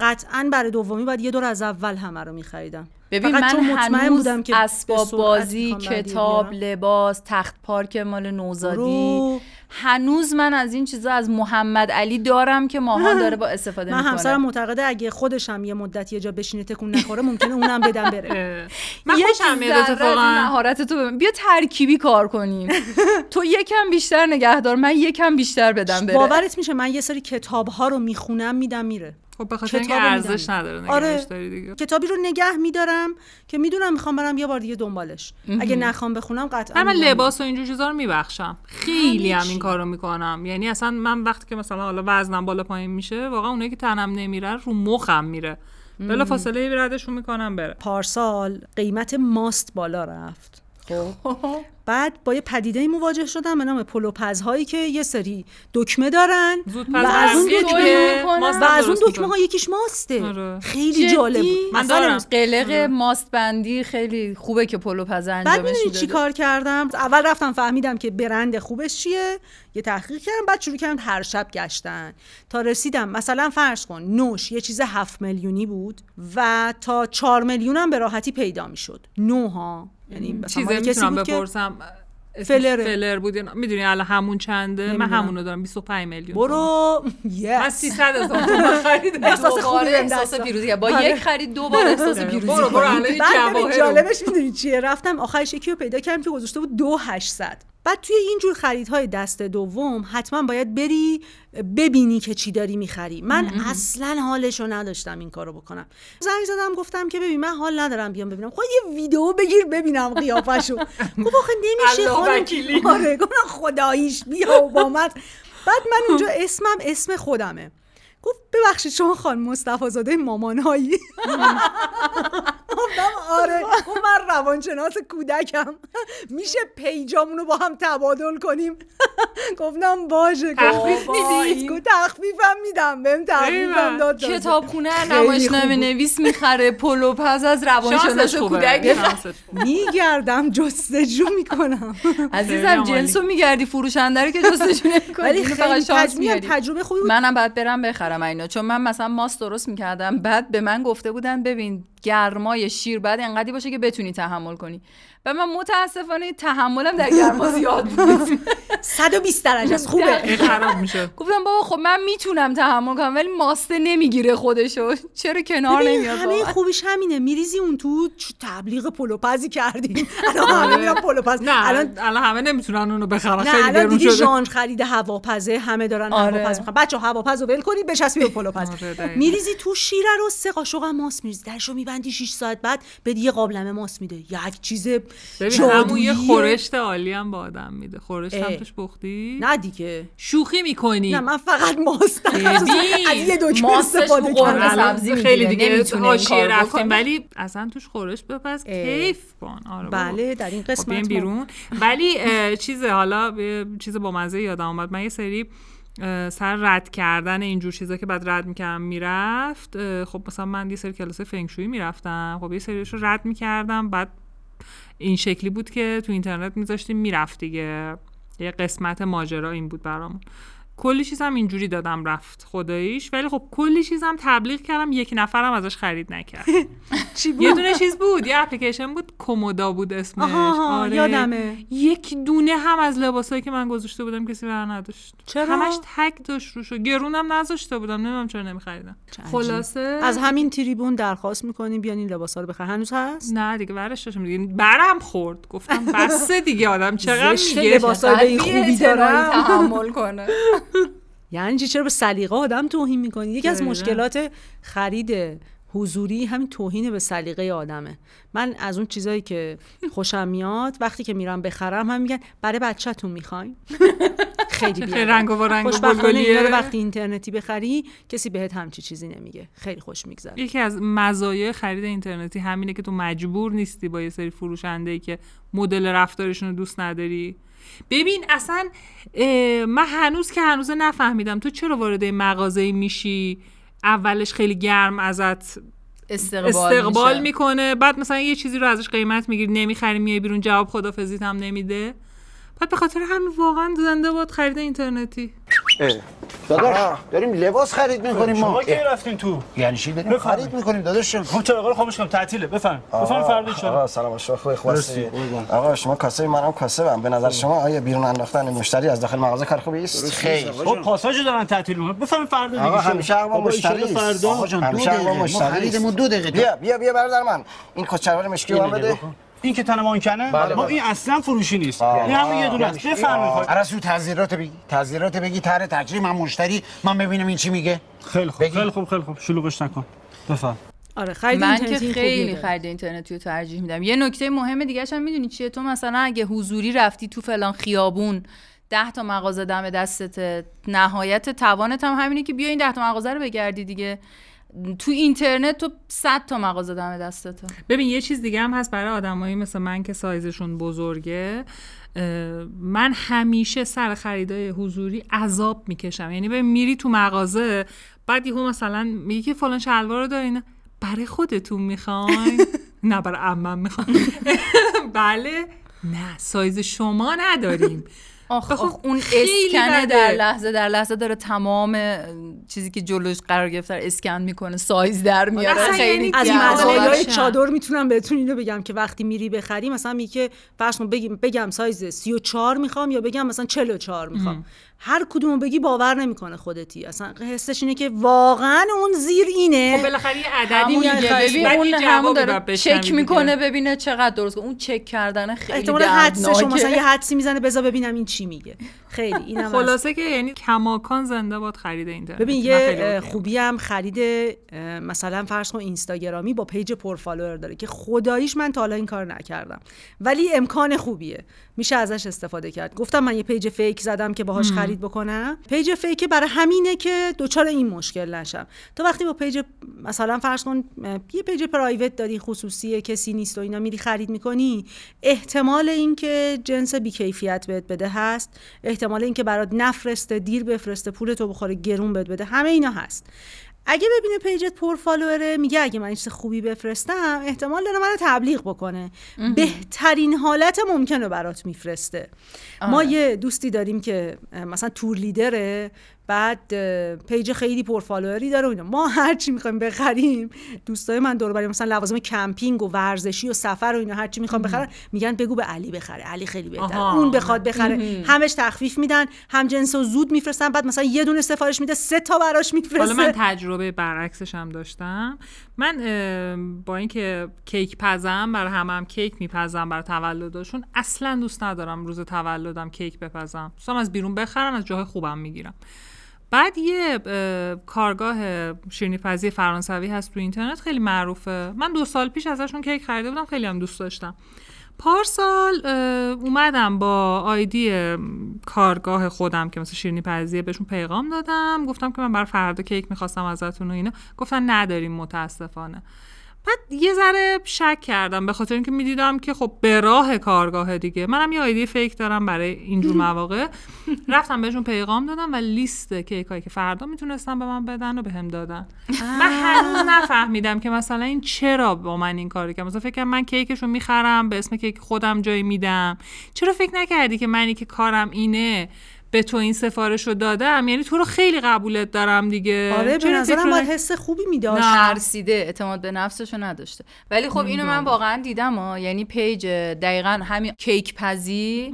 قطعا برای دومی باید یه دور از اول همه رو میخریدم ببین من مطمئن بودم که اسباب بازی کتاب. لباس تخت پارک مال نوزادی. هنوز من از این چیزا از محمد علی دارم که ماهان داره با استفاده من می‌کنه. همسرم معتقده اگه خودشم یه مدت یه جا بشینه تکون نخوره ممکنه اونم بدم بره. من خوشم میاد اتفاقا. مهارت تو ببین. بیا ترکیبی کار کنیم. تو یکم بیشتر نگهدار من یکم بیشتر بدم بره. باورت میشه من یه سری کتاب ها رو می‌خونم میدم میره. خب به خاطر ارزش. نداره نگهش آره. داری دیگه. کتابی رو نگه میدارم که می‌دونم می‌خوام برم یه بار دیگه دنبالش. اگه نخوام بخونم قطعا من لباس و اینجور چیزا رو میبخشم. خیلی هم این. کارو می‌کنم. یعنی اصلا من وقتی که مثلا حالا وزنم بالا پایین میشه واقعا اونایی که تنم نمیره رو مخم میره. بلا فاصله ردشون می‌کنم بره. پارسال قیمت ماست بالا رفت. خب. بعد با یه پدیده مواجه شدم به نام پلوپزهایی که یه سری دکمه دارن و از اون دکمه ماست. و از اون دکمه ها یکیش ماسته. آره. خیلی جدی؟ جالب بود. من دارم. قلق ماست بندی خیلی خوبه که پلو پز بعد انجامش می‌دونی چی کار کردم؟ اول رفتم فهمیدم که برند خوبش چیه. یه تحقیق کردم بعد شروع کردم هر شب گشتن. تا رسیدم مثلا فرض کن نوش یه چیز هفت میلیونی بود و تا چهار میلیون هم به راحتی پیدا می‌شد. نو ها یعنی کسی می‌تونم بپرسم فلره. فلر بود؟ می‌دونی الان همون چنده من نمی‌دونم. همونو دارم 25 میلیون برو من یس 300 هزار تومان خریدم احساس خوبی احساس پیروزی. با آره. یک خرید دو بار احساس پیروزی برو برو الان رو. جالبش می‌دونی چیه رفتم آخرش یکی رو پیدا کردم که گذاشته بود دو 800 بعد توی اینجور خریدهای دست دوم حتما باید بری ببینی که چی داری می‌خری. من اصلا حالشو نداشتم این کارو بکنم. زنگ زدم گفتم که ببین من حال ندارم بیام ببینم. خود یه ویدیو بگیر ببینم قیافشو گفت آخه نمیشه خانم. آره خداییش بیا و با من. بعد من اونجا اسمم اسم خودمه. گفت ببخشید شما خان مصطفی زاده مامانهایی گفتم آره گفت من روانشناس کودکم میشه پیجامون رو با هم تبادل کنیم گفتم باشه تخفیف گفت میدی؟ گفت تخفیفم میدم بهم تخفیفم. داد. کتابخونه نمایشنامه. نویس می‌خره پلو پز از روانشناس کودک. میگردم جستجو می‌کنم عزیزم. جنسو میگردی فروشنده رو که جستجو نمی‌کنی ولی خیلی تجربه, خوبی بود منم باید برم بخرم اینا چون من مثلا ماست درست می‌کردم بعد به من گفته بودن ببین گرمای شیر بعد انقدری باشه که بتونی تحمل کنی. و من متاسفانه تحملم در گرما زیاد بود. 120 درجه است. خوبه. این خراب میشه. گفتم بابا خب من می‌تونم تحمل کنم ولی ماسته نمی‌گیره خودشو. چرا کنار نمیاد؟ همه؟ خوبیش همینه. میریزی اون تو چه تبلیغ پلوپزی کردیم الان همه میرن پلوپز. نه الان الان همه نمی‌تونن اونو بخرن. نه خیلی الان گرون دیگه شده. ژانر خرید هواپزه همه دارن آره. هواپز می‌خوان بچه هواپز رو ول کنید بچسبی به پلوپز. آره،. میریزی تو شیره رو سه قاشق ماست میریزی. درشو میبندی 6 ساعت بعد به یه قابلمه ماست میده. یک چیز ببین همون یه. خورشت عالی هم با آدم میده. خورشت هم. توش پختی؟ نه دیگه. شوخی می‌کنی. نه من فقط ماست. از یه دکمه استفاده کردم. خیلی دیگه نمی‌تونه رفتیم. ولی اصلا توش خورشت بپز. کیف کن. آره. بله در این خب قسمت بیرون. ولی اه، چیز حالا یه چیز با مزه یادم اومد. من یه سری سر رد کردن اینجور چیزا که بعد رد می‌کردم می‌رفت خب مثلا من یه سری کلاس فنگشویی می‌رفتم. خب یه سریش رو رد می‌کردم. بعد این شکلی بود که تو اینترنت میذاشتیم می‌رفت دیگه. یه قسمت ماجرا این بود برامون. کلی چیز هم اینجوری دادم رفت خداییش ولی خب کلی چیز هم تبلیغ کردم یک نفرم ازش خرید نکرد چی بود؟ یه دونه چیز بود یه اپلیکیشن بود کومودا بود اسمش. آها، آره. یادمه. یک دونه هم از لباسایی که من گذاشته بودم کسی بر نداشت. چرا؟ همش تگ داشت روشو گرونم نذاشته بودم نمی‌دونم چرا نمیخریدم. خلاصه از همین تریبون درخواست می‌کنیم بیان این لباسا رو بخر هنوز هست؟ نه دیگه برش داشتم دیگه. برم خورد. گفتم بسه دیگه آدم چقدر میگه؟ لباسا به این خوبی دارم. تحمل کنه. یعنی چی؟ چرا به سلیقه آدم توهین می‌کنی؟ یکی از. مشکلات خرید حضوری همین توهین به سلیقه آدمه. من از اون چیزایی که خوشم میاد وقتی که میرم بخرم هم میگن برای بچه‌تون می‌خواین خیلی بیادب. رنگ و رنگ خوشبختانه بلبلیه. اینا رو وقتی اینترنتی بخری کسی بهت همچی چیزی نمیگه. خیلی خوش میگذره. یکی از مزایای خرید اینترنتی همینه که تو مجبور نیستی با یه سری فروشنده ای که مدل رفتارشون رو دوست نداری. ببین اصلا من هنوز که هنوز نفهمیدم. تو چرا وارد مغازه میشی؟ اولش خیلی گرم ازت استقبال, استقبال. می‌کنه. بعد مثلا یه چیزی رو ازش قیمت می‌گیری. نمی‌خری میای بیرون جواب خدافزیت هم نمیده. بعد به خاطر همین واقعا زنده باد خرید اینترنتی. داداش داریم لباس خرید می‌کنیم ما. شما کی رفتین تو؟ یعنی چی داریم خرید می‌کنیم داداش. خب چرا؟ رو خاموش کنم تعطیله بفهم بفهم فردا چرا آقا سلام شما خوبی خواستی. آقا شما کاسه منم کاسه به نظر شما آیا بیرون انداختن مشتری از داخل مغازه کار خوبی است؟ خیر. خب پاساژ دارن تعطیل می‌کنن. بفهم فردا دیگه. آقا. همیشه بابا مشتری. فردا آقا جان مشتری است. خریدمون دو دقیقه. بیا بیا بیا برادر من. این کچلوار مشکی رو بده. این که تن مانکنه بله، ما بله. این اصلا فروشی نیست. این همون یه دونه است. بفرمایید عرصو تعذیرات بگی. تعذیرات بگی طرح تجریم من مشتری. من ببینم این چی میگه. خیلی خوب خیلی خوب خیلی خوب. شلوغش نکن. بفهم آره خرید من که خیلی. خرید اینترنتی رو ترجیح میدم. یه نکته مهم دیگه هم می‌دونی چیه؟ تو مثلا اگه حضوری رفتی تو فلان خیابون ده تا مغازه دم دستت نهایت توانت هم همینه که بیا این ده تا مغازه رو بگردی دیگه. تو اینترنت تو 100 تا مغازه دم دستته. ببین یه چیز دیگه هم هست برای آدمایی مثل من که سایزشون بزرگه. من همیشه سر خریدای حضوری عذاب می‌کشم. یعنی ببین میری تو مغازه بعد یهو مثلا میگی که فلان شلوار رو دارین برای خودتون می‌خواین نه برای عمم می‌خوام. بله. نه سایز شما نداریم. آخ, بخون، آخ اون اسکنه. در لحظه در لحظه داره تمام چیزی که جلوش قرار گرفته رو اسکن می‌کنه سایز در میاره خیلی از گرم. مزایای چادر می‌تونم بهتون اینو بگم که وقتی میری بخری مثلا میگه که فرض کن بگیم بگم سایز 34 می‌خوام یا بگم مثلا 44 می‌خوام هر کدومو بگی باور نمی‌کنه خودتی اصلا حسش اینه که واقعا اون زیر اینه خب بالاخره یه عددی بعد اون همون داره چک. می‌کنه ببینه چقدر درست. اون چک کردن خیلی احتمالا حدسش. مثلا یه حدسی می‌زنه بذار ببینم این چی میگه خیلی اینم. خلاصه که یعنی کماکان زنده باد خرید اینترنت ببین یه. خوبی هم خرید مثلا فرض کن اینستاگرامی با page پر follower داره که خداییش من تا حالا این کار نکردم ولی امکان خوبیه میشه ازش استفاده کرد گفتم من یه page fake زدم که باهاش. خرید بکنم page fake برای همینه که دچار این مشکل نشم تو وقتی با page مثلا فرض کن یه page private داری خصوصیه کسی نیست و اینا میری خرید می‌کنی احتمال اینکه جنس بیکیفیت بهت بده هست احتمال اینکه برات نفرسته دیر بفرسته پول تو بخوره گرون بهت بده همه اینا هست. اگه ببینه page ت پر follower ه میگه اگه من چیز خوبی بفرستم احتمال داره منو تبلیغ بکنه. بهترین حالت ممکنه برات میفرسته. ما آره. یه دوستی داریم که مثلا tour leader ه. بعد page خیلی پر follower ی داره و اینا. ما هر چی می‌خوایم بخریم دوستای من دور و بریم مثلا لوازم کمپینگ و ورزشی و سفر و اینا هر چی می‌خوام بخرن میگن بگو به علی بخره. علی خیلی بهتره. اون بخواد بخره. همش تخفیف میدن هم جنس و زود میفرستن بعد مثلا یه دونه سفارش میده سه تا براش میفرسته. حالا من تجربه برعکسش هم داشتم. من با اینکه کیک پزم برای همه هم کیک میپزم برای تولدشون اصلا دوست ندارم روز تولدم کیک بپزم. دوستم از بیرون بخرم از جاهای خوبم می‌گیرم. بعد یه اه، کارگاه شیرینی پزی فرانسوی هست تو اینترنت خیلی معروفه. من دو سال پیش ازشون کیک خریده بودم خیلی هم دوست داشتم. پارسال اومدم با آیدی کارگاه خودم که مثل شیرینی پزیه بهشون پیغام دادم. گفتم که من برای فردا کیک می‌خواستم ازتون و اینا. گفتن نداریم متاسفانه. بعد یه ذره شک کردم به خاطر اینکه می‌دیدم که خب به راه کارگاه دیگه. منم یه آیدی فیک دارم برای اینجور مواقع. رفتم بهشون پیغام دادم و لیست کیک هایی که فردا می‌تونستم به من بدن و بهم دادن. من هنوز نفهمیدم که مثلا این چرا با من این کاری که مثلا فکر من کیکشو می‌خرم به اسم کیک خودم جای میدم. چرا فکر نکردی که منی که کارم اینه؟ به تو این سفارش رو دادم یعنی تو رو خیلی قبولت دارم دیگه. آره به نظرم باید حس خوبی میداشت. ترسیده اعتماد به نفسشو نداشته. ولی خب اینو من واقعا دیدم ها. یعنی پیج دقیقا همین کیک پزی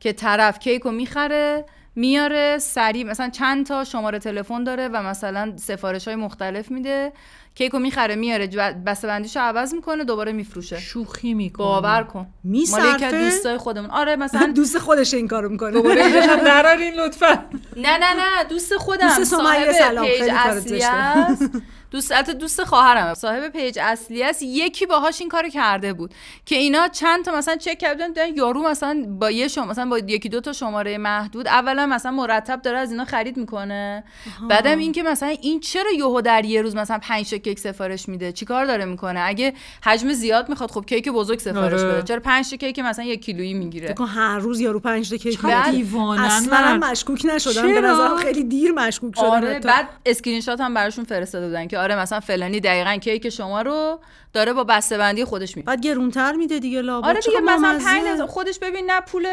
که طرف کیک رو می‌خره میاره سریع مثلا چند تا شماره تلفن داره و مثلا سفارش های مختلف میده. کیک رو می‌خره میاره بسته بندیشو عوض می‌کنه دوباره میفروشه. شوخی می‌کنه باور کن. می‌صرفه؟ مال یکی از دوستای خودمون. آره مثلا دوست خودش این کارو می‌کنه. دوباره درارین لطفا. نه نه نه دوست خودم. دوست سمیه صاحب سلام، page اصلی. است. دوست البته دوست خواهرم صاحب page اصلی است یکی باهاش این کارو کرده بود که اینا چند تا مثلا چک کردن دیدن یارو مثلا با یه شما مثلا با یکی دو تا شماره محدود اولا مثلا مرتب داره از اینا خرید می‌کنه بعدم اینکه مثلا این چرا یهو در یه روز مثلا 5 تا کیک سفارش میده چیکار داره می‌کنه اگه حجم زیاد می‌خواد خب کیک بزرگ سفارش آره. بده چرا 5 تا کیک مثلا یک کیلویی می‌گیره کن هر روز یارو پنج تا کیک. دیوانن اصلا. مشکوک نشدم به؟ نظرم خیلی دیر مشکوک شدم آره. بعد اسکرین شات هم براشون فرستاده بودن که آره مثلا فلانی دقیقا کیک شما رو داره با بسته بندی خودش میده بعد گرونتر میده دیگه لابد آره دیگه مثلا بامزه. 5000 خودش ببین نه پول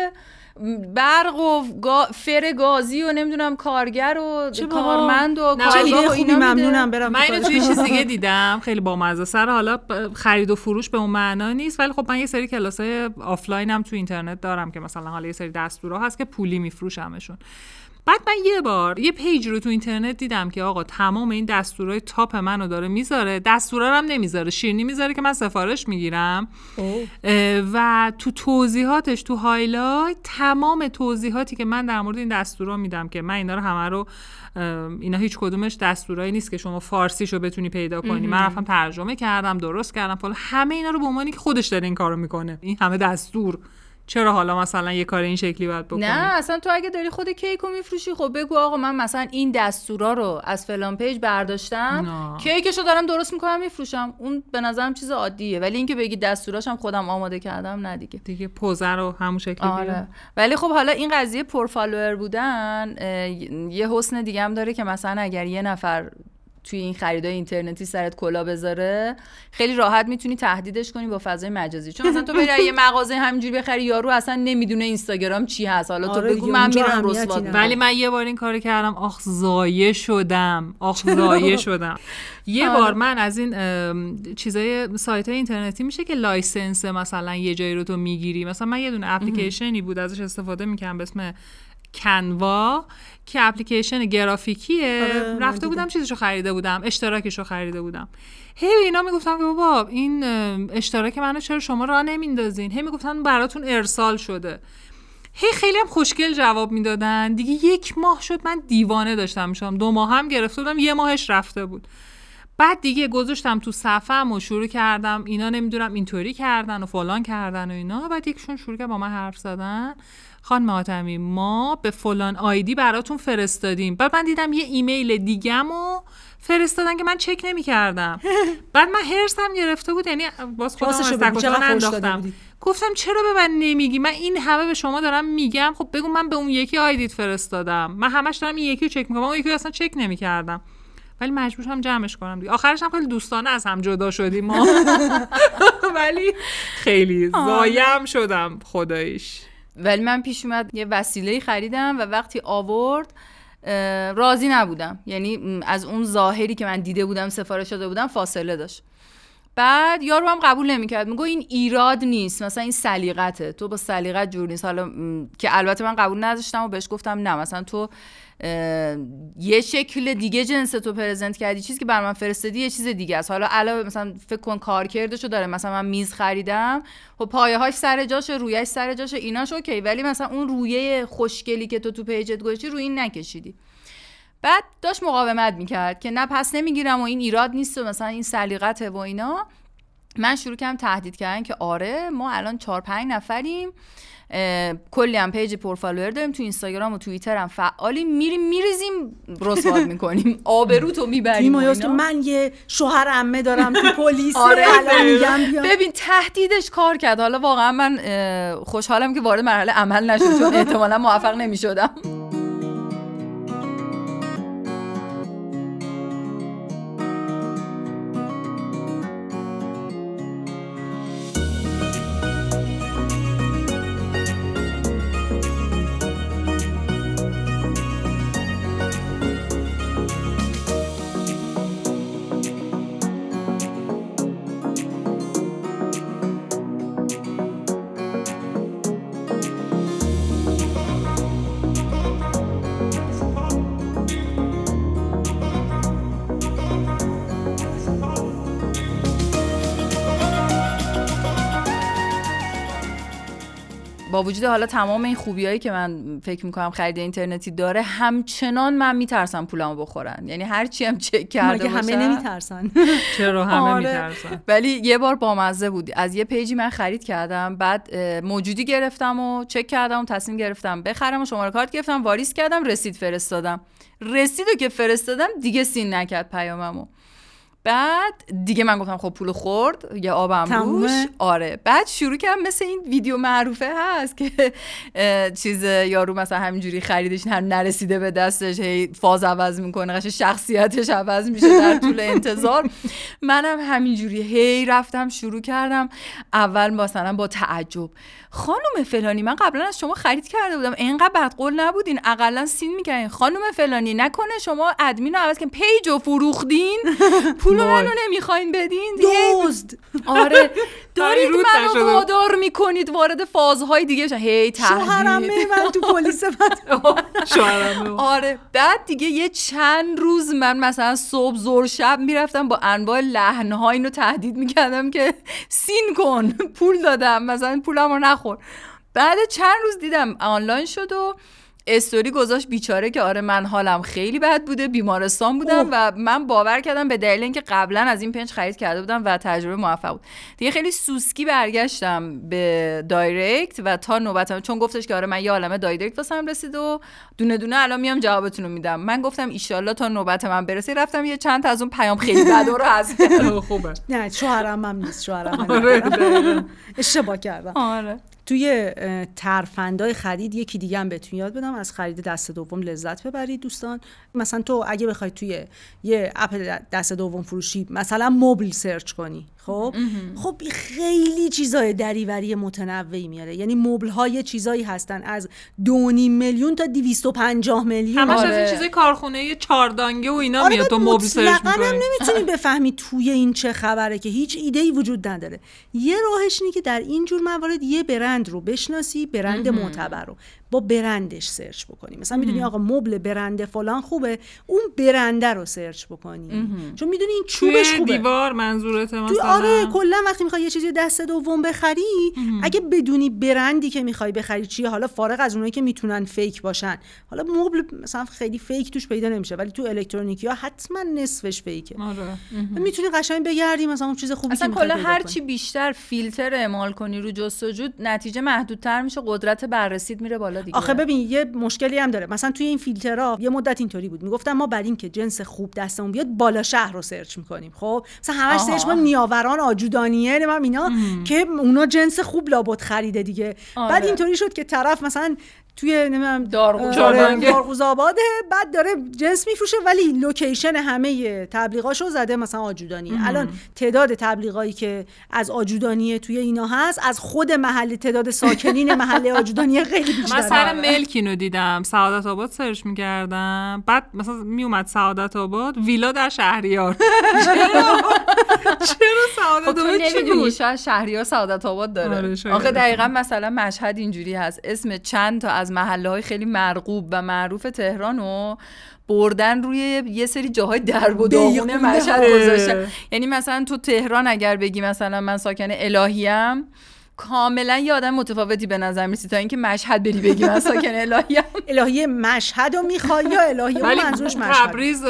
برق و گا... فر گازی و نمی‌دونم کارگر و؟ کارمند و نه، کارگاه و اینا. ممنونم برم من تو اینو. توی چیز دیگه دیدم خیلی با سر حالا خرید و فروش به اون معنا نیست ولی خب من یه سری کلاسای آفلاین هم تو اینترنت دارم که مثلا حالا یه سری دستورا هست که پولی میفروشمشون بعد من یه بار یه page رو تو اینترنت دیدم که آقا تمام این دستورای top منو داره می‌ذاره. دستورا هم نمی‌ذاره. شیرینی می‌ذاره که من سفارش می‌گیرم. و تو توضیحاتش تو highlight تمام توضیحاتی که من در مورد این دستورا میدم که من اینا رو همه رو اینا هیچ کدومش دستورایی نیست که شما فارسیشو بتونی پیدا کنی. من رفتم ترجمه کردم درست کردم فلان. همه اینا رو به عنوانی که خودش داره این کارو می‌کنه. این همه دستور. چرا حالا مثلا یه کار این شکلی باید بکنی؟ نه اصلا تو اگه داری خود کیکو میفروشی خب بگو آقا من مثلا این دستورا رو از فلان page برداشتم نه. کیکشو دارم درست می‌کنم میفروشم. اون به نظرم چیز عادیه. ولی اینکه بگی دستوراشم خودم آماده کردم نه دیگه. دیگه پوزه رو همون شکلی آره. ولی خب حالا این قضیه پر follower بودن یه حسن دیگه هم داره که مثلا اگر یه نفر توی این خریدای اینترنتی سرت کلاه بذاره خیلی راحت می‌تونی تهدیدش کنی با فضای مجازی. چون مثلا تو بری از یه مغازه همینجوری بخری یارو اصلا نمی‌دونه اینستاگرام چی هست. حالا تو آره بگو من میرم رسوا. ولی من یه بار این کارو کردم آخ ضایع شدم آخ ضایع شدم. یه آره. بار من از این چیزای سایت های اینترنتی میشه که license مثلا یه جایی رو تو می‌گیری. مثلا من یه دونه اپلیکیشنی بود ازش استفاده می‌کنم به اسم Canva که اپلیکیشن گرافیکیه. آره، رفته. بودم چیزشو خریده بودم اشتراکشو خریده بودم. هی به اینا می‌گفتم که بابا این اشتراک منو چرا شما راه نمیندازین؟ هی می‌گفتن براتون ارسال شده. هی خیلی هم خوشگل جواب می‌دادن. دیگه یک ماه شد من دیوانه داشتم میشم دو ماه هم گرفته بودم یه ماهش رفته بود. بعد دیگه گذاشتم تو صفم و شروع کردم. اینا نمی‌دونم اینطوری کردن و فلان کردن و اینا. بعد یکشون شروع کرد با من حرف زدن. خانم آتمی ما به فلان آیدی براتون فرستادیم. بعد من دیدم یه ایمیل دیگم و فرستادن که من چک نمی کردم بعد من هرسم گرفته بود یعنی باز خودم انداختم؟ گفتم چرا به من نمیگی؟ من این همه به شما دارم میگم. خب بگو من به اون یکی آیدیت فرستادم. من همش دارم این یکی رو چک می‌کنم. اون یکی رو اصلا چک نمی‌کردم. ولی مجبور شدم جمعش کنم دیگه. آخرش هم خیلی دوستانه از هم جدا شدیم ما. ولی خیلی زایم شدم خداییش. ولی من پیش اومد یه وسیله خریدم و وقتی آورد راضی نبودم. یعنی از اون ظاهری که من دیده بودم سفارش داده بودم فاصله داشت. بعد یارو هم قبول نمی‌کرد. میگه این ایراد نیست مثلا این سلیقته. تو با سلیقت جور نیست. حالا که البته من قبول نداشتم و بهش گفتم نه مثلا تو یه شکل دیگه جنس تو present کردی چیزی که بر من فرستادی یه چیز دیگه است. حالا علاوه مثلا فکر کن کارکردشو داره مثلا من میز خریدم خب پایه هاش سر جاشه رویش سر جاشه ایناش OK ولی مثلا اون رویه خوشگلی که تو تو page ت گذاشتی روی این نکشیدی. بعد داشت مقاومت می‌کرد که نه پس نمی‌گیرم و این ایراد نیست و مثلا این سلیقته و اینا. من شروع کردم تهدید کردن که آره ما الان چهار پنج نفریم. کلی هم page پر follower داریم تو اینستاگرام و توییتر هم فعالیم. میریم میریزیم رسوات می‌کنیم. آبروتو می‌بریم تیم و. من یه شوهر عمه دارم تو پلیس. آره ببین تهدیدش کار کرد. حالا واقعا من خوشحالم که وارد مرحله عمل نشد چون احتمالا موفق نمی‌شدم. با وجود حالا تمام این خوبیایی که من فکر می‌کنم خرید اینترنتی داره همچنان من میترسم پولمو بخورن. یعنی هرچی هم چک کرده مگه همه باشم- نمیترسن؟ چرا همه آره. میترسن؟ ولی یه بار بامزه بود. از یه پیجی من خرید کردم بعد موجودی گرفتم و چک کردم و تصمیم گرفتم بخرم و شماره کارت گرفتم واریز کردم رسید فرستادم. رسید که فرستادم دیگه سین نکرد پیاممو. بعد دیگه من گفتم خب پول خورد یه آبم؟ روش. آره. بعد شروع کردم مثل این ویدیو معروفه هست که چیز یارو مثلا همینجوری خریدش هم نرسیده به دستش هی فاز عوض می‌کنه قش شخصیتش عوض میشه در طول انتظار. منم همینجوری هی رفتم شروع کردم. اول مثلا با تعجب. خانم فلانی من قبلا از شما خرید کرده بودم. اینقدر بدقول نبودین؟ اقلا سین می‌کنین خانم فلانی نکنه شما ادمین رو عوض کردین پیج رو فروختین. پول وای. منو نمی‌خواین بدین دزد. آره. دارید منو. وادار می‌کنید وارد فازهای دیگه. هی شوهرم تهدید من تو پلیس شوهرم آره. بعد دیگه یه چند روز من مثلا صبح زور شب می‌رفتم با انواع لحنها اینو تهدید می‌کردم که سین کن پول دادم مثلا پولم رو نخور. بعد چند روز دیدم آنلاین شد و استوری گذاشت بیچاره که آره من حالم خیلی بد بوده بیمارستان بودم و من باور کردم به دلیل اینکه قبلا از این پنج خرید کرده بودم و تجربه موفق بود. دیگه خیلی سوسکی برگشتم به دایرکت و تا نوبتم چون گفتش که آره من یه عالمه دایرکت واسم رسید و دونه دونه الان میام جوابتون رو میدم. من گفتم ایشالله تا نوبت من برسه. رفتم یه چند تا از اون پیام خیلی بد رو کردم خوبه. نه شوهرم هم نیست شوهرم آره،. اشتباه کردم. آره. توی ترفندای خرید یکی دیگه هم بهتون یاد بدم از خرید دست دوم لذت ببرید دوستان. مثلا تو اگه بخوای توی یه اپ دست دوم فروشی مثلا مبل search کنی خب؟ خب خیلی چیزای دری‌وری متنوعی میاره. یعنی مبل ها یه چیزایی هستن. از دو نیم میلیون تا 250 میلیون. همش از آره. این چیزای کارخونه یه چاردانگه و اینا آره میاد تو مبل search می‌کنی نمی‌تونی بفهمی توی این چه خبره که هیچ ایده ای وجود نداره. یه راهش اینه که در این جور موارد یه برند رو بشناسی برند معتبر رو. با برندش search بکنی. مثلا می‌دونی آقا مبل برند فلان خوبه اون برنده رو search بکنی. چون می‌دونی این چوبش خوبه. دیوار منظورت تو مثلا؟ آره کلا وقتی می‌خوای یه چیزی دست دوم بخری اگه بدونی برندی که می‌خوای بخری چیه حالا فارغ از اونایی که می‌تونن fake باشن. حالا مبل مثلا خیلی fake توش پیدا نمیشه ولی تو الکترونیکی ها حتما نصفش fake ه. آره. می‌تونی قشنگ بگردی مثلا اون چیز خوبی اصلا کلا هر. چی بیشتر فیلتر اعمال کنی رو جستجو نتیجه محدودتر میشه قدرت بررسیت میره بالا دیگه. آخه ببین یه مشکلی هم داره. مثلا توی این فیلترها یه مدت اینطوری بود. می‌گفتم ما بر این که جنس خوب دستمون بیاد بالا شهر رو search می‌کنیم. خب؟ مثلا همش. search کن نیاوران آجودانیه نمی‌دونم اینا که اونا جنس خوب لابد خریده دیگه. آره. بعد اینطوری شد که طرف مثلا توی نمی‌دونم. چهاردانگه. دارقوز آباده بعد داره جنس میفروشه ولی location همه تبلیغاشو زده مثلا آجودانیه. الان تعداد تبلیغایی که از آجودانیه توی اینا هست از خود محل تعداد ساکنین محل آجودانیه خیلی بیشتره. من سر ملک اینو دیدم. سعادت آباد سرچ می‌کردم. بعد مثلا میومد سعادت آباد ویلا در شهریار. چرا چرا سعادت خب تو آباد چی نمی‌دونی بود؟ شاید شهریار سعادت آباد داره. آره،. آخه دقیقا مثلا مشهد اینجوری هست. اسم چند تا از محله های خیلی مرغوب و معروف تهران رو بردن روی یه سری جاهای درب و داغون دقیقاً. مشهد. گذاشتن یعنی مثلا تو تهران اگر بگی مثلا من ساکن الهیم کاملا یه آدم متفاوتی به نظر می‌رسی تا اینکه مشهد بری بگی من ساکن الهیم الهی مشهد رو می‌خوای یا الهی اون ولی منظورش مشهد؟ تبریز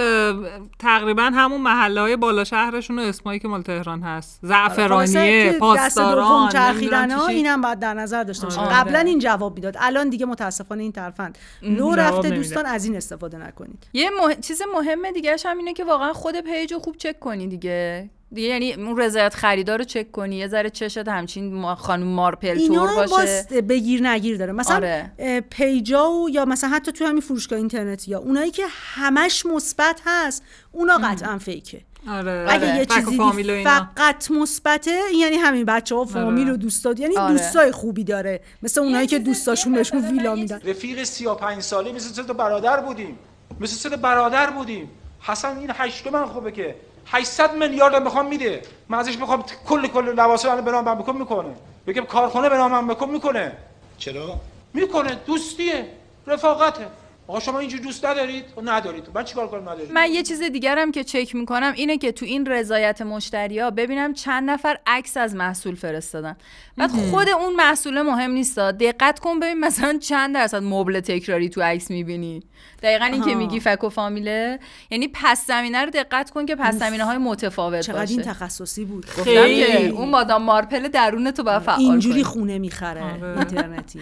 تقریبا همون محله های بالا شهرشون و اسمایی که مال تهران هست. زعفرانیه دوم پاسداران چرخیدن ها. اینم باید در نظر داشته باشید آره. قبلا این جواب می‌داد. الان دیگه متاسفانه این ترفند. لو رفته. دوستان از این استفاده نکنید. یه مه... چیز مهم دیگهش هم اینه که واقعا خود پیج رو خوب چک کنی دیگه. دیگه یعنی اون رضایت خریدار رو چک کنی یه ذره چشت همچین خانم مارپل تور باشه. بگیر نگیر داره. مثلا آره. پیجا و یا مثلا حتی توی همین فروشگاه اینترنتی یا اونایی که همش مثبت هست اونا قطعا فیکه. آره اگه آره. یه چیزی. فقط مثبته یعنی همین بچه ها فامیل و دوستات. یعنی آره. دوستای خوبی داره. مثل اونایی که دوستاشون بهشون ویلا میدن. رفیق 35 ساله مثل سه تا برادر بودیم. مثل برادر بودیم. حسن این هشت من خوبه که 800 میلیارد هم بخوام میده. من ازش می‌خوام کل کل لباس رو به نام بکن می‌کنه. بگم کارخونه به نام بکن می‌کنه. چرا؟ می‌کنه. دوستیه. رفاقته. آقا شما اینجوری دوست ندارید؟ خب ندارید. من چیکار کنم ندارید؟ من یه چیز دیگرم که چک می‌کنم اینه که تو این رضایت مشتری ها ببینم چند نفر عکس از محصول فرستادن. بعد خود اون محصول مهم نیست دقت کن ببین مثلا چند درصد مبل تکراری تو عکس می‌بینی. دقیقا این که آها. میگی فک و فامیله. یعنی پس زمینه رو دقت کن که پس زمینه های متفاوت چقدر باشه. این تخصصی بود. گفتم که اون مادام مارپل درون تو باید فعال اینجوری. خونه می‌خره اینترنتی.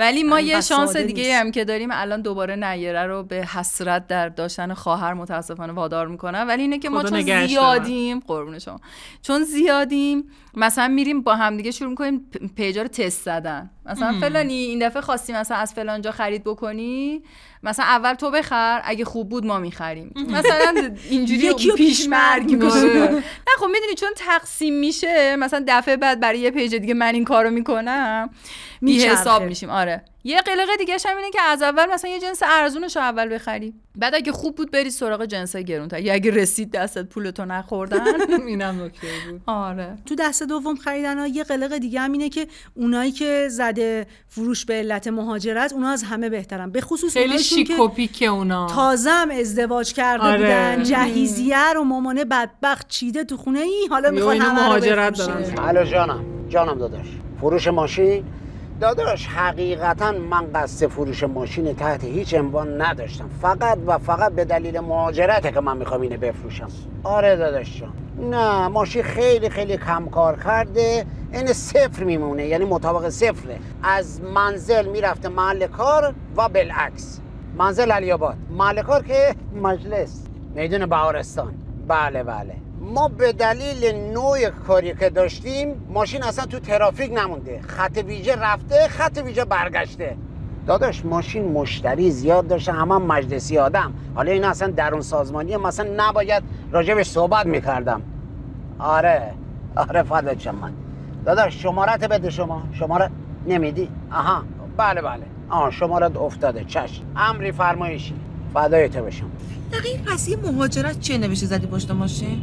ولی ما یه شانس دیگه نیست. هم که داریم الان دوباره نیره رو به حسرت در داشتن خواهر متاسفانه وادار می‌کنم. ولی اینه که ما چون زیادیم قربون شما. چون زیادیم مثلا میریم با همدیگه شروع می‌کنیم پیجا رو تست زدن. مثلا. فلانی این دفعه خواستی مثلا از فلان جا خرید بکنی مثلا اول تو بخر اگه خوب بود ما می‌خریم. مثلا اینجوری یکی رو پیش مرگ میشه. نه خب می‌دونی چون تقسیم میشه مثلا دفعه بعد برای یه پیج دیگه من این کارو می‌کنم. بی. حساب میشیم آره. یه قلقه دیگه هم اینه که از اول مثلا یه جنس ارزونش رو اول بخری بعد اگه خوب بود بری سراغ جنس گرونتر یا اگه رسید دستت پولتو نخوردن اینم نکته بود. آره. تو دست دوم خریدن ها یه قلق دیگه هم اینه که اونایی که زده فروش به علت مهاجرت اونا از همه بهترن. به خصوص خیلی شیک که و پیک اونا. تازه هم ازدواج کرده آره. بودن. جهیزیه رو مامانه بدبخت چیده تو خونه ای حالا اینو همه مهاجرت. دارن. جانم. جانم داداش. فروش ماشین داداش حقیقتا من قصد فروش ماشین تحت هیچ عنوان نداشتم. فقط و فقط به دلیل مهاجرته که من می‌خوام اینو بفروشم. آره داداش جان. نه ماشین خیلی خیلی کم کار کرده. این صفر میمونه یعنی مطابق صفره. از منزل می‌رفته محل کار و بالعکس. منزل علی آباد محل کار که مجلس. میدون بهارستان. بله بله. ما به دلیل نوع کاری که داشتیم ماشین اصلا تو ترافیک نمونده. خط ویژه رفته خط ویژه برگشته. داداش ماشین مشتری زیاد داشته همه هم مجلسی آدم. حالا این اصلا درون سازمانی مثلا نباید راجبش صحبت می‌کردم. آره آره فدات شم من. داداش شمارت بده شما. شماره نمیدی؟ آها. بله بله. آها شمارت افتاده. چشم. امری فرمایشی. فدای تو بشم. دقیق قضیه مهاجرت چیه نوشته زدی پشت ماشین؟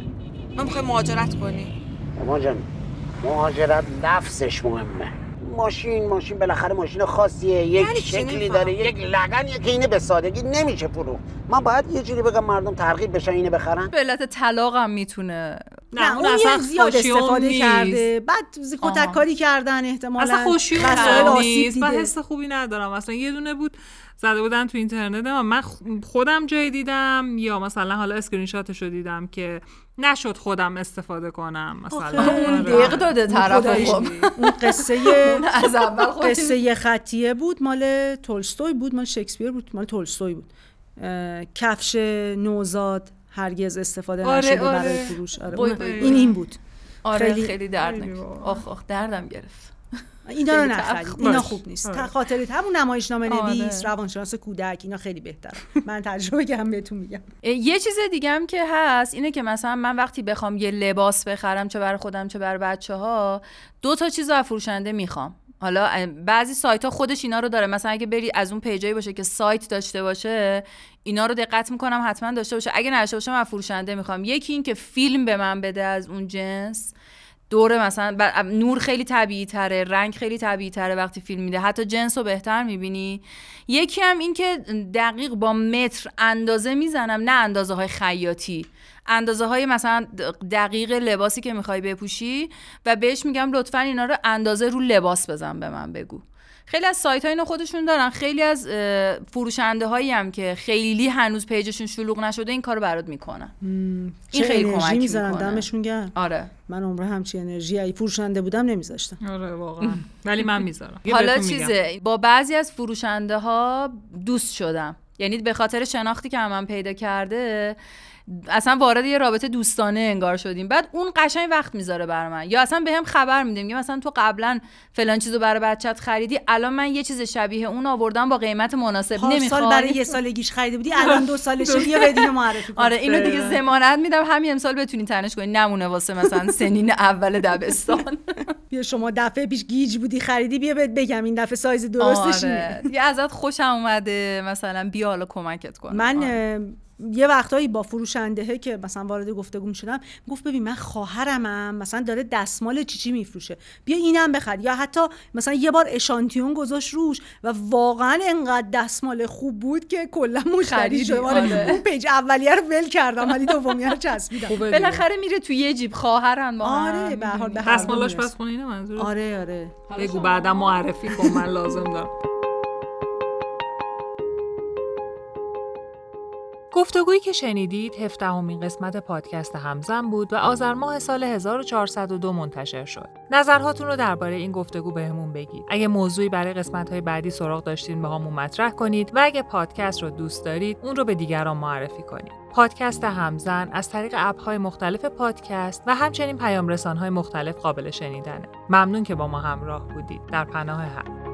ما می‌خوای مهاجرت کنی. ما جان مهاجرت لفظش مهمه. ماشین ماشین بالاخره ماشین خاصیه. یک یعنی چی؟ شکلی. داره یک لگنیه که اینه به سادگی نمیشه فرو من باید یه جوری بگم مردم ترغیب بشن اینو بخرن. به علت طلاق هم می‌تونه. نه اون اون اصلا یه زیاد استفاده نیست. کرده. بعد کتک کاری کردن احتمالاً. اصلا خوشی نیست. من. حس خوبی ندارم. اصلا یه دونه بود زده بودن تو اینترنت. من خودم جای دیدم یا مثلا حالا اسکرین شاتش رو دیدم که نشد خودم استفاده کنم مثلا. اون آره. دق داده طرف خب. اون قصه اون از اول قصه خطیه بود مال تولستوی بود مال شکسپیر بود مال تولستوی بود. کفش نوزاد هرگز استفاده آره، نشده آره. برای فروش. آره این. این بود. آره خیلی- خیلی, درد. آخ آخ دردم گرفت. اینا رو نخرید. اینا. خوب نیست. آره. همون نمایشنامه آره. نویس روانشناس کودک اینا خیلی بهتره. من تجربه کردم بهتون میگم. یه چیز دیگه هم که هست اینه که مثلا من وقتی بخوام یه لباس بخرم چه برای خودم چه برای بچه ها دو تا چیز از فروشنده می‌خوام. حالا بعضی سایت ها خودش اینا رو داره. مثلا اگه بری از اون پیجایی باشه که سایت داشته باشه اینا رو دقت می‌کنم حتما داشته باشه. اگه نداشته باشه من فروشنده می‌خوام. یکی این که فیلم به من بده از اون جنس. دور مثلا نور خیلی طبیعی تره رنگ خیلی طبیعی تره وقتی فیلم میده. حتی جنس رو بهتر می‌بینی. یکی هم این که دقیق با متر اندازه می‌زنم نه اندازه های خیاطی. اندازه های مثلا دقیق لباسی که می‌خوای بپوشی و بهش میگم لطفا اینا رو اندازه رو لباس بزن به من بگو. خیلی از سایت ها اینو خودشون دارن. خیلی از فروشنده هایی هم که خیلی هنوز پیجشون شلوغ نشده این کارو برات می‌کنن. این خیلی انرژی کمک می‌کنه. دمشون گرم. آره. من عمره همچی انرژی ای فروشنده بودم نمیذاشتم. آره واقعا. ولی من می‌ذارم. حالا. چیزه با بعضی از فروشنده ها دوست شدم. یعنی به خاطر شناختی که هم من پیدا کرده اصلا وارد یه رابطه دوستانه انگار شدیم. بعد اون قشنگ وقت می‌ذاره بر من. یا اصلا به هم خبر میده میگه مثلا تو قبلا فلان چیزو برای بچت خریدی الان من یه چیز شبیه اون آوردم با قیمت مناسب پارسال نمی‌خوای. برای یه سالگیش خریده بودی الان دو سالشه بیا بدین معرفی کن. آره اینو دیگه ضمانت میدم. همین امسال بتونی تنش کنی. نمونه واسه مثلا سنین اول دبستان. بیا شما دفعه پیش گیج بودی خریدی بیا بهت بگم این دفعه سایز درستش آره. دیگه ازت خوشم اومده مثلا بیا حالا کمکت کنم من آره. یه وقتایی با فروشنده که مثلا وارد گفتگو می‌شدم گفت ببین من خواهرمم مثلا داره دستمال چیچی میفروشه. بیا اینم بخر. یا حتی مثلا یه بار اشانتیون گذاشت روش و واقعا انقدر دستمال خوب بود که کلا مشتری شد. آره. اون پیج اولیه رو ول کردم ولی دومیه رو چسبیدم. بالاخره میره توی یه جیب. خواهرن با هم. آره به هر حال به هر دستمال حال. آشپزخونه اینه منظور آره آره. بگو بعدا معرفی کن من لازم دارم. گفتگویی که شنیدید هفدهمین قسمت پادکست همزن بود و آذر ماه سال 1402 منتشر شد. نظرهاتون رو درباره این گفتگو بهمون بگید. اگه موضوعی برای قسمت‌های بعدی سراغ داشتین به همون مطرح کنید و اگه پادکست رو دوست دارید اون رو به دیگران معرفی کنید. پادکست همزن از طریق اپ‌های مختلف پادکست و همچنین پیام رسان‌های مختلف قابل شنیدنه. ممنون که با ما همراه بودید. در پناه حق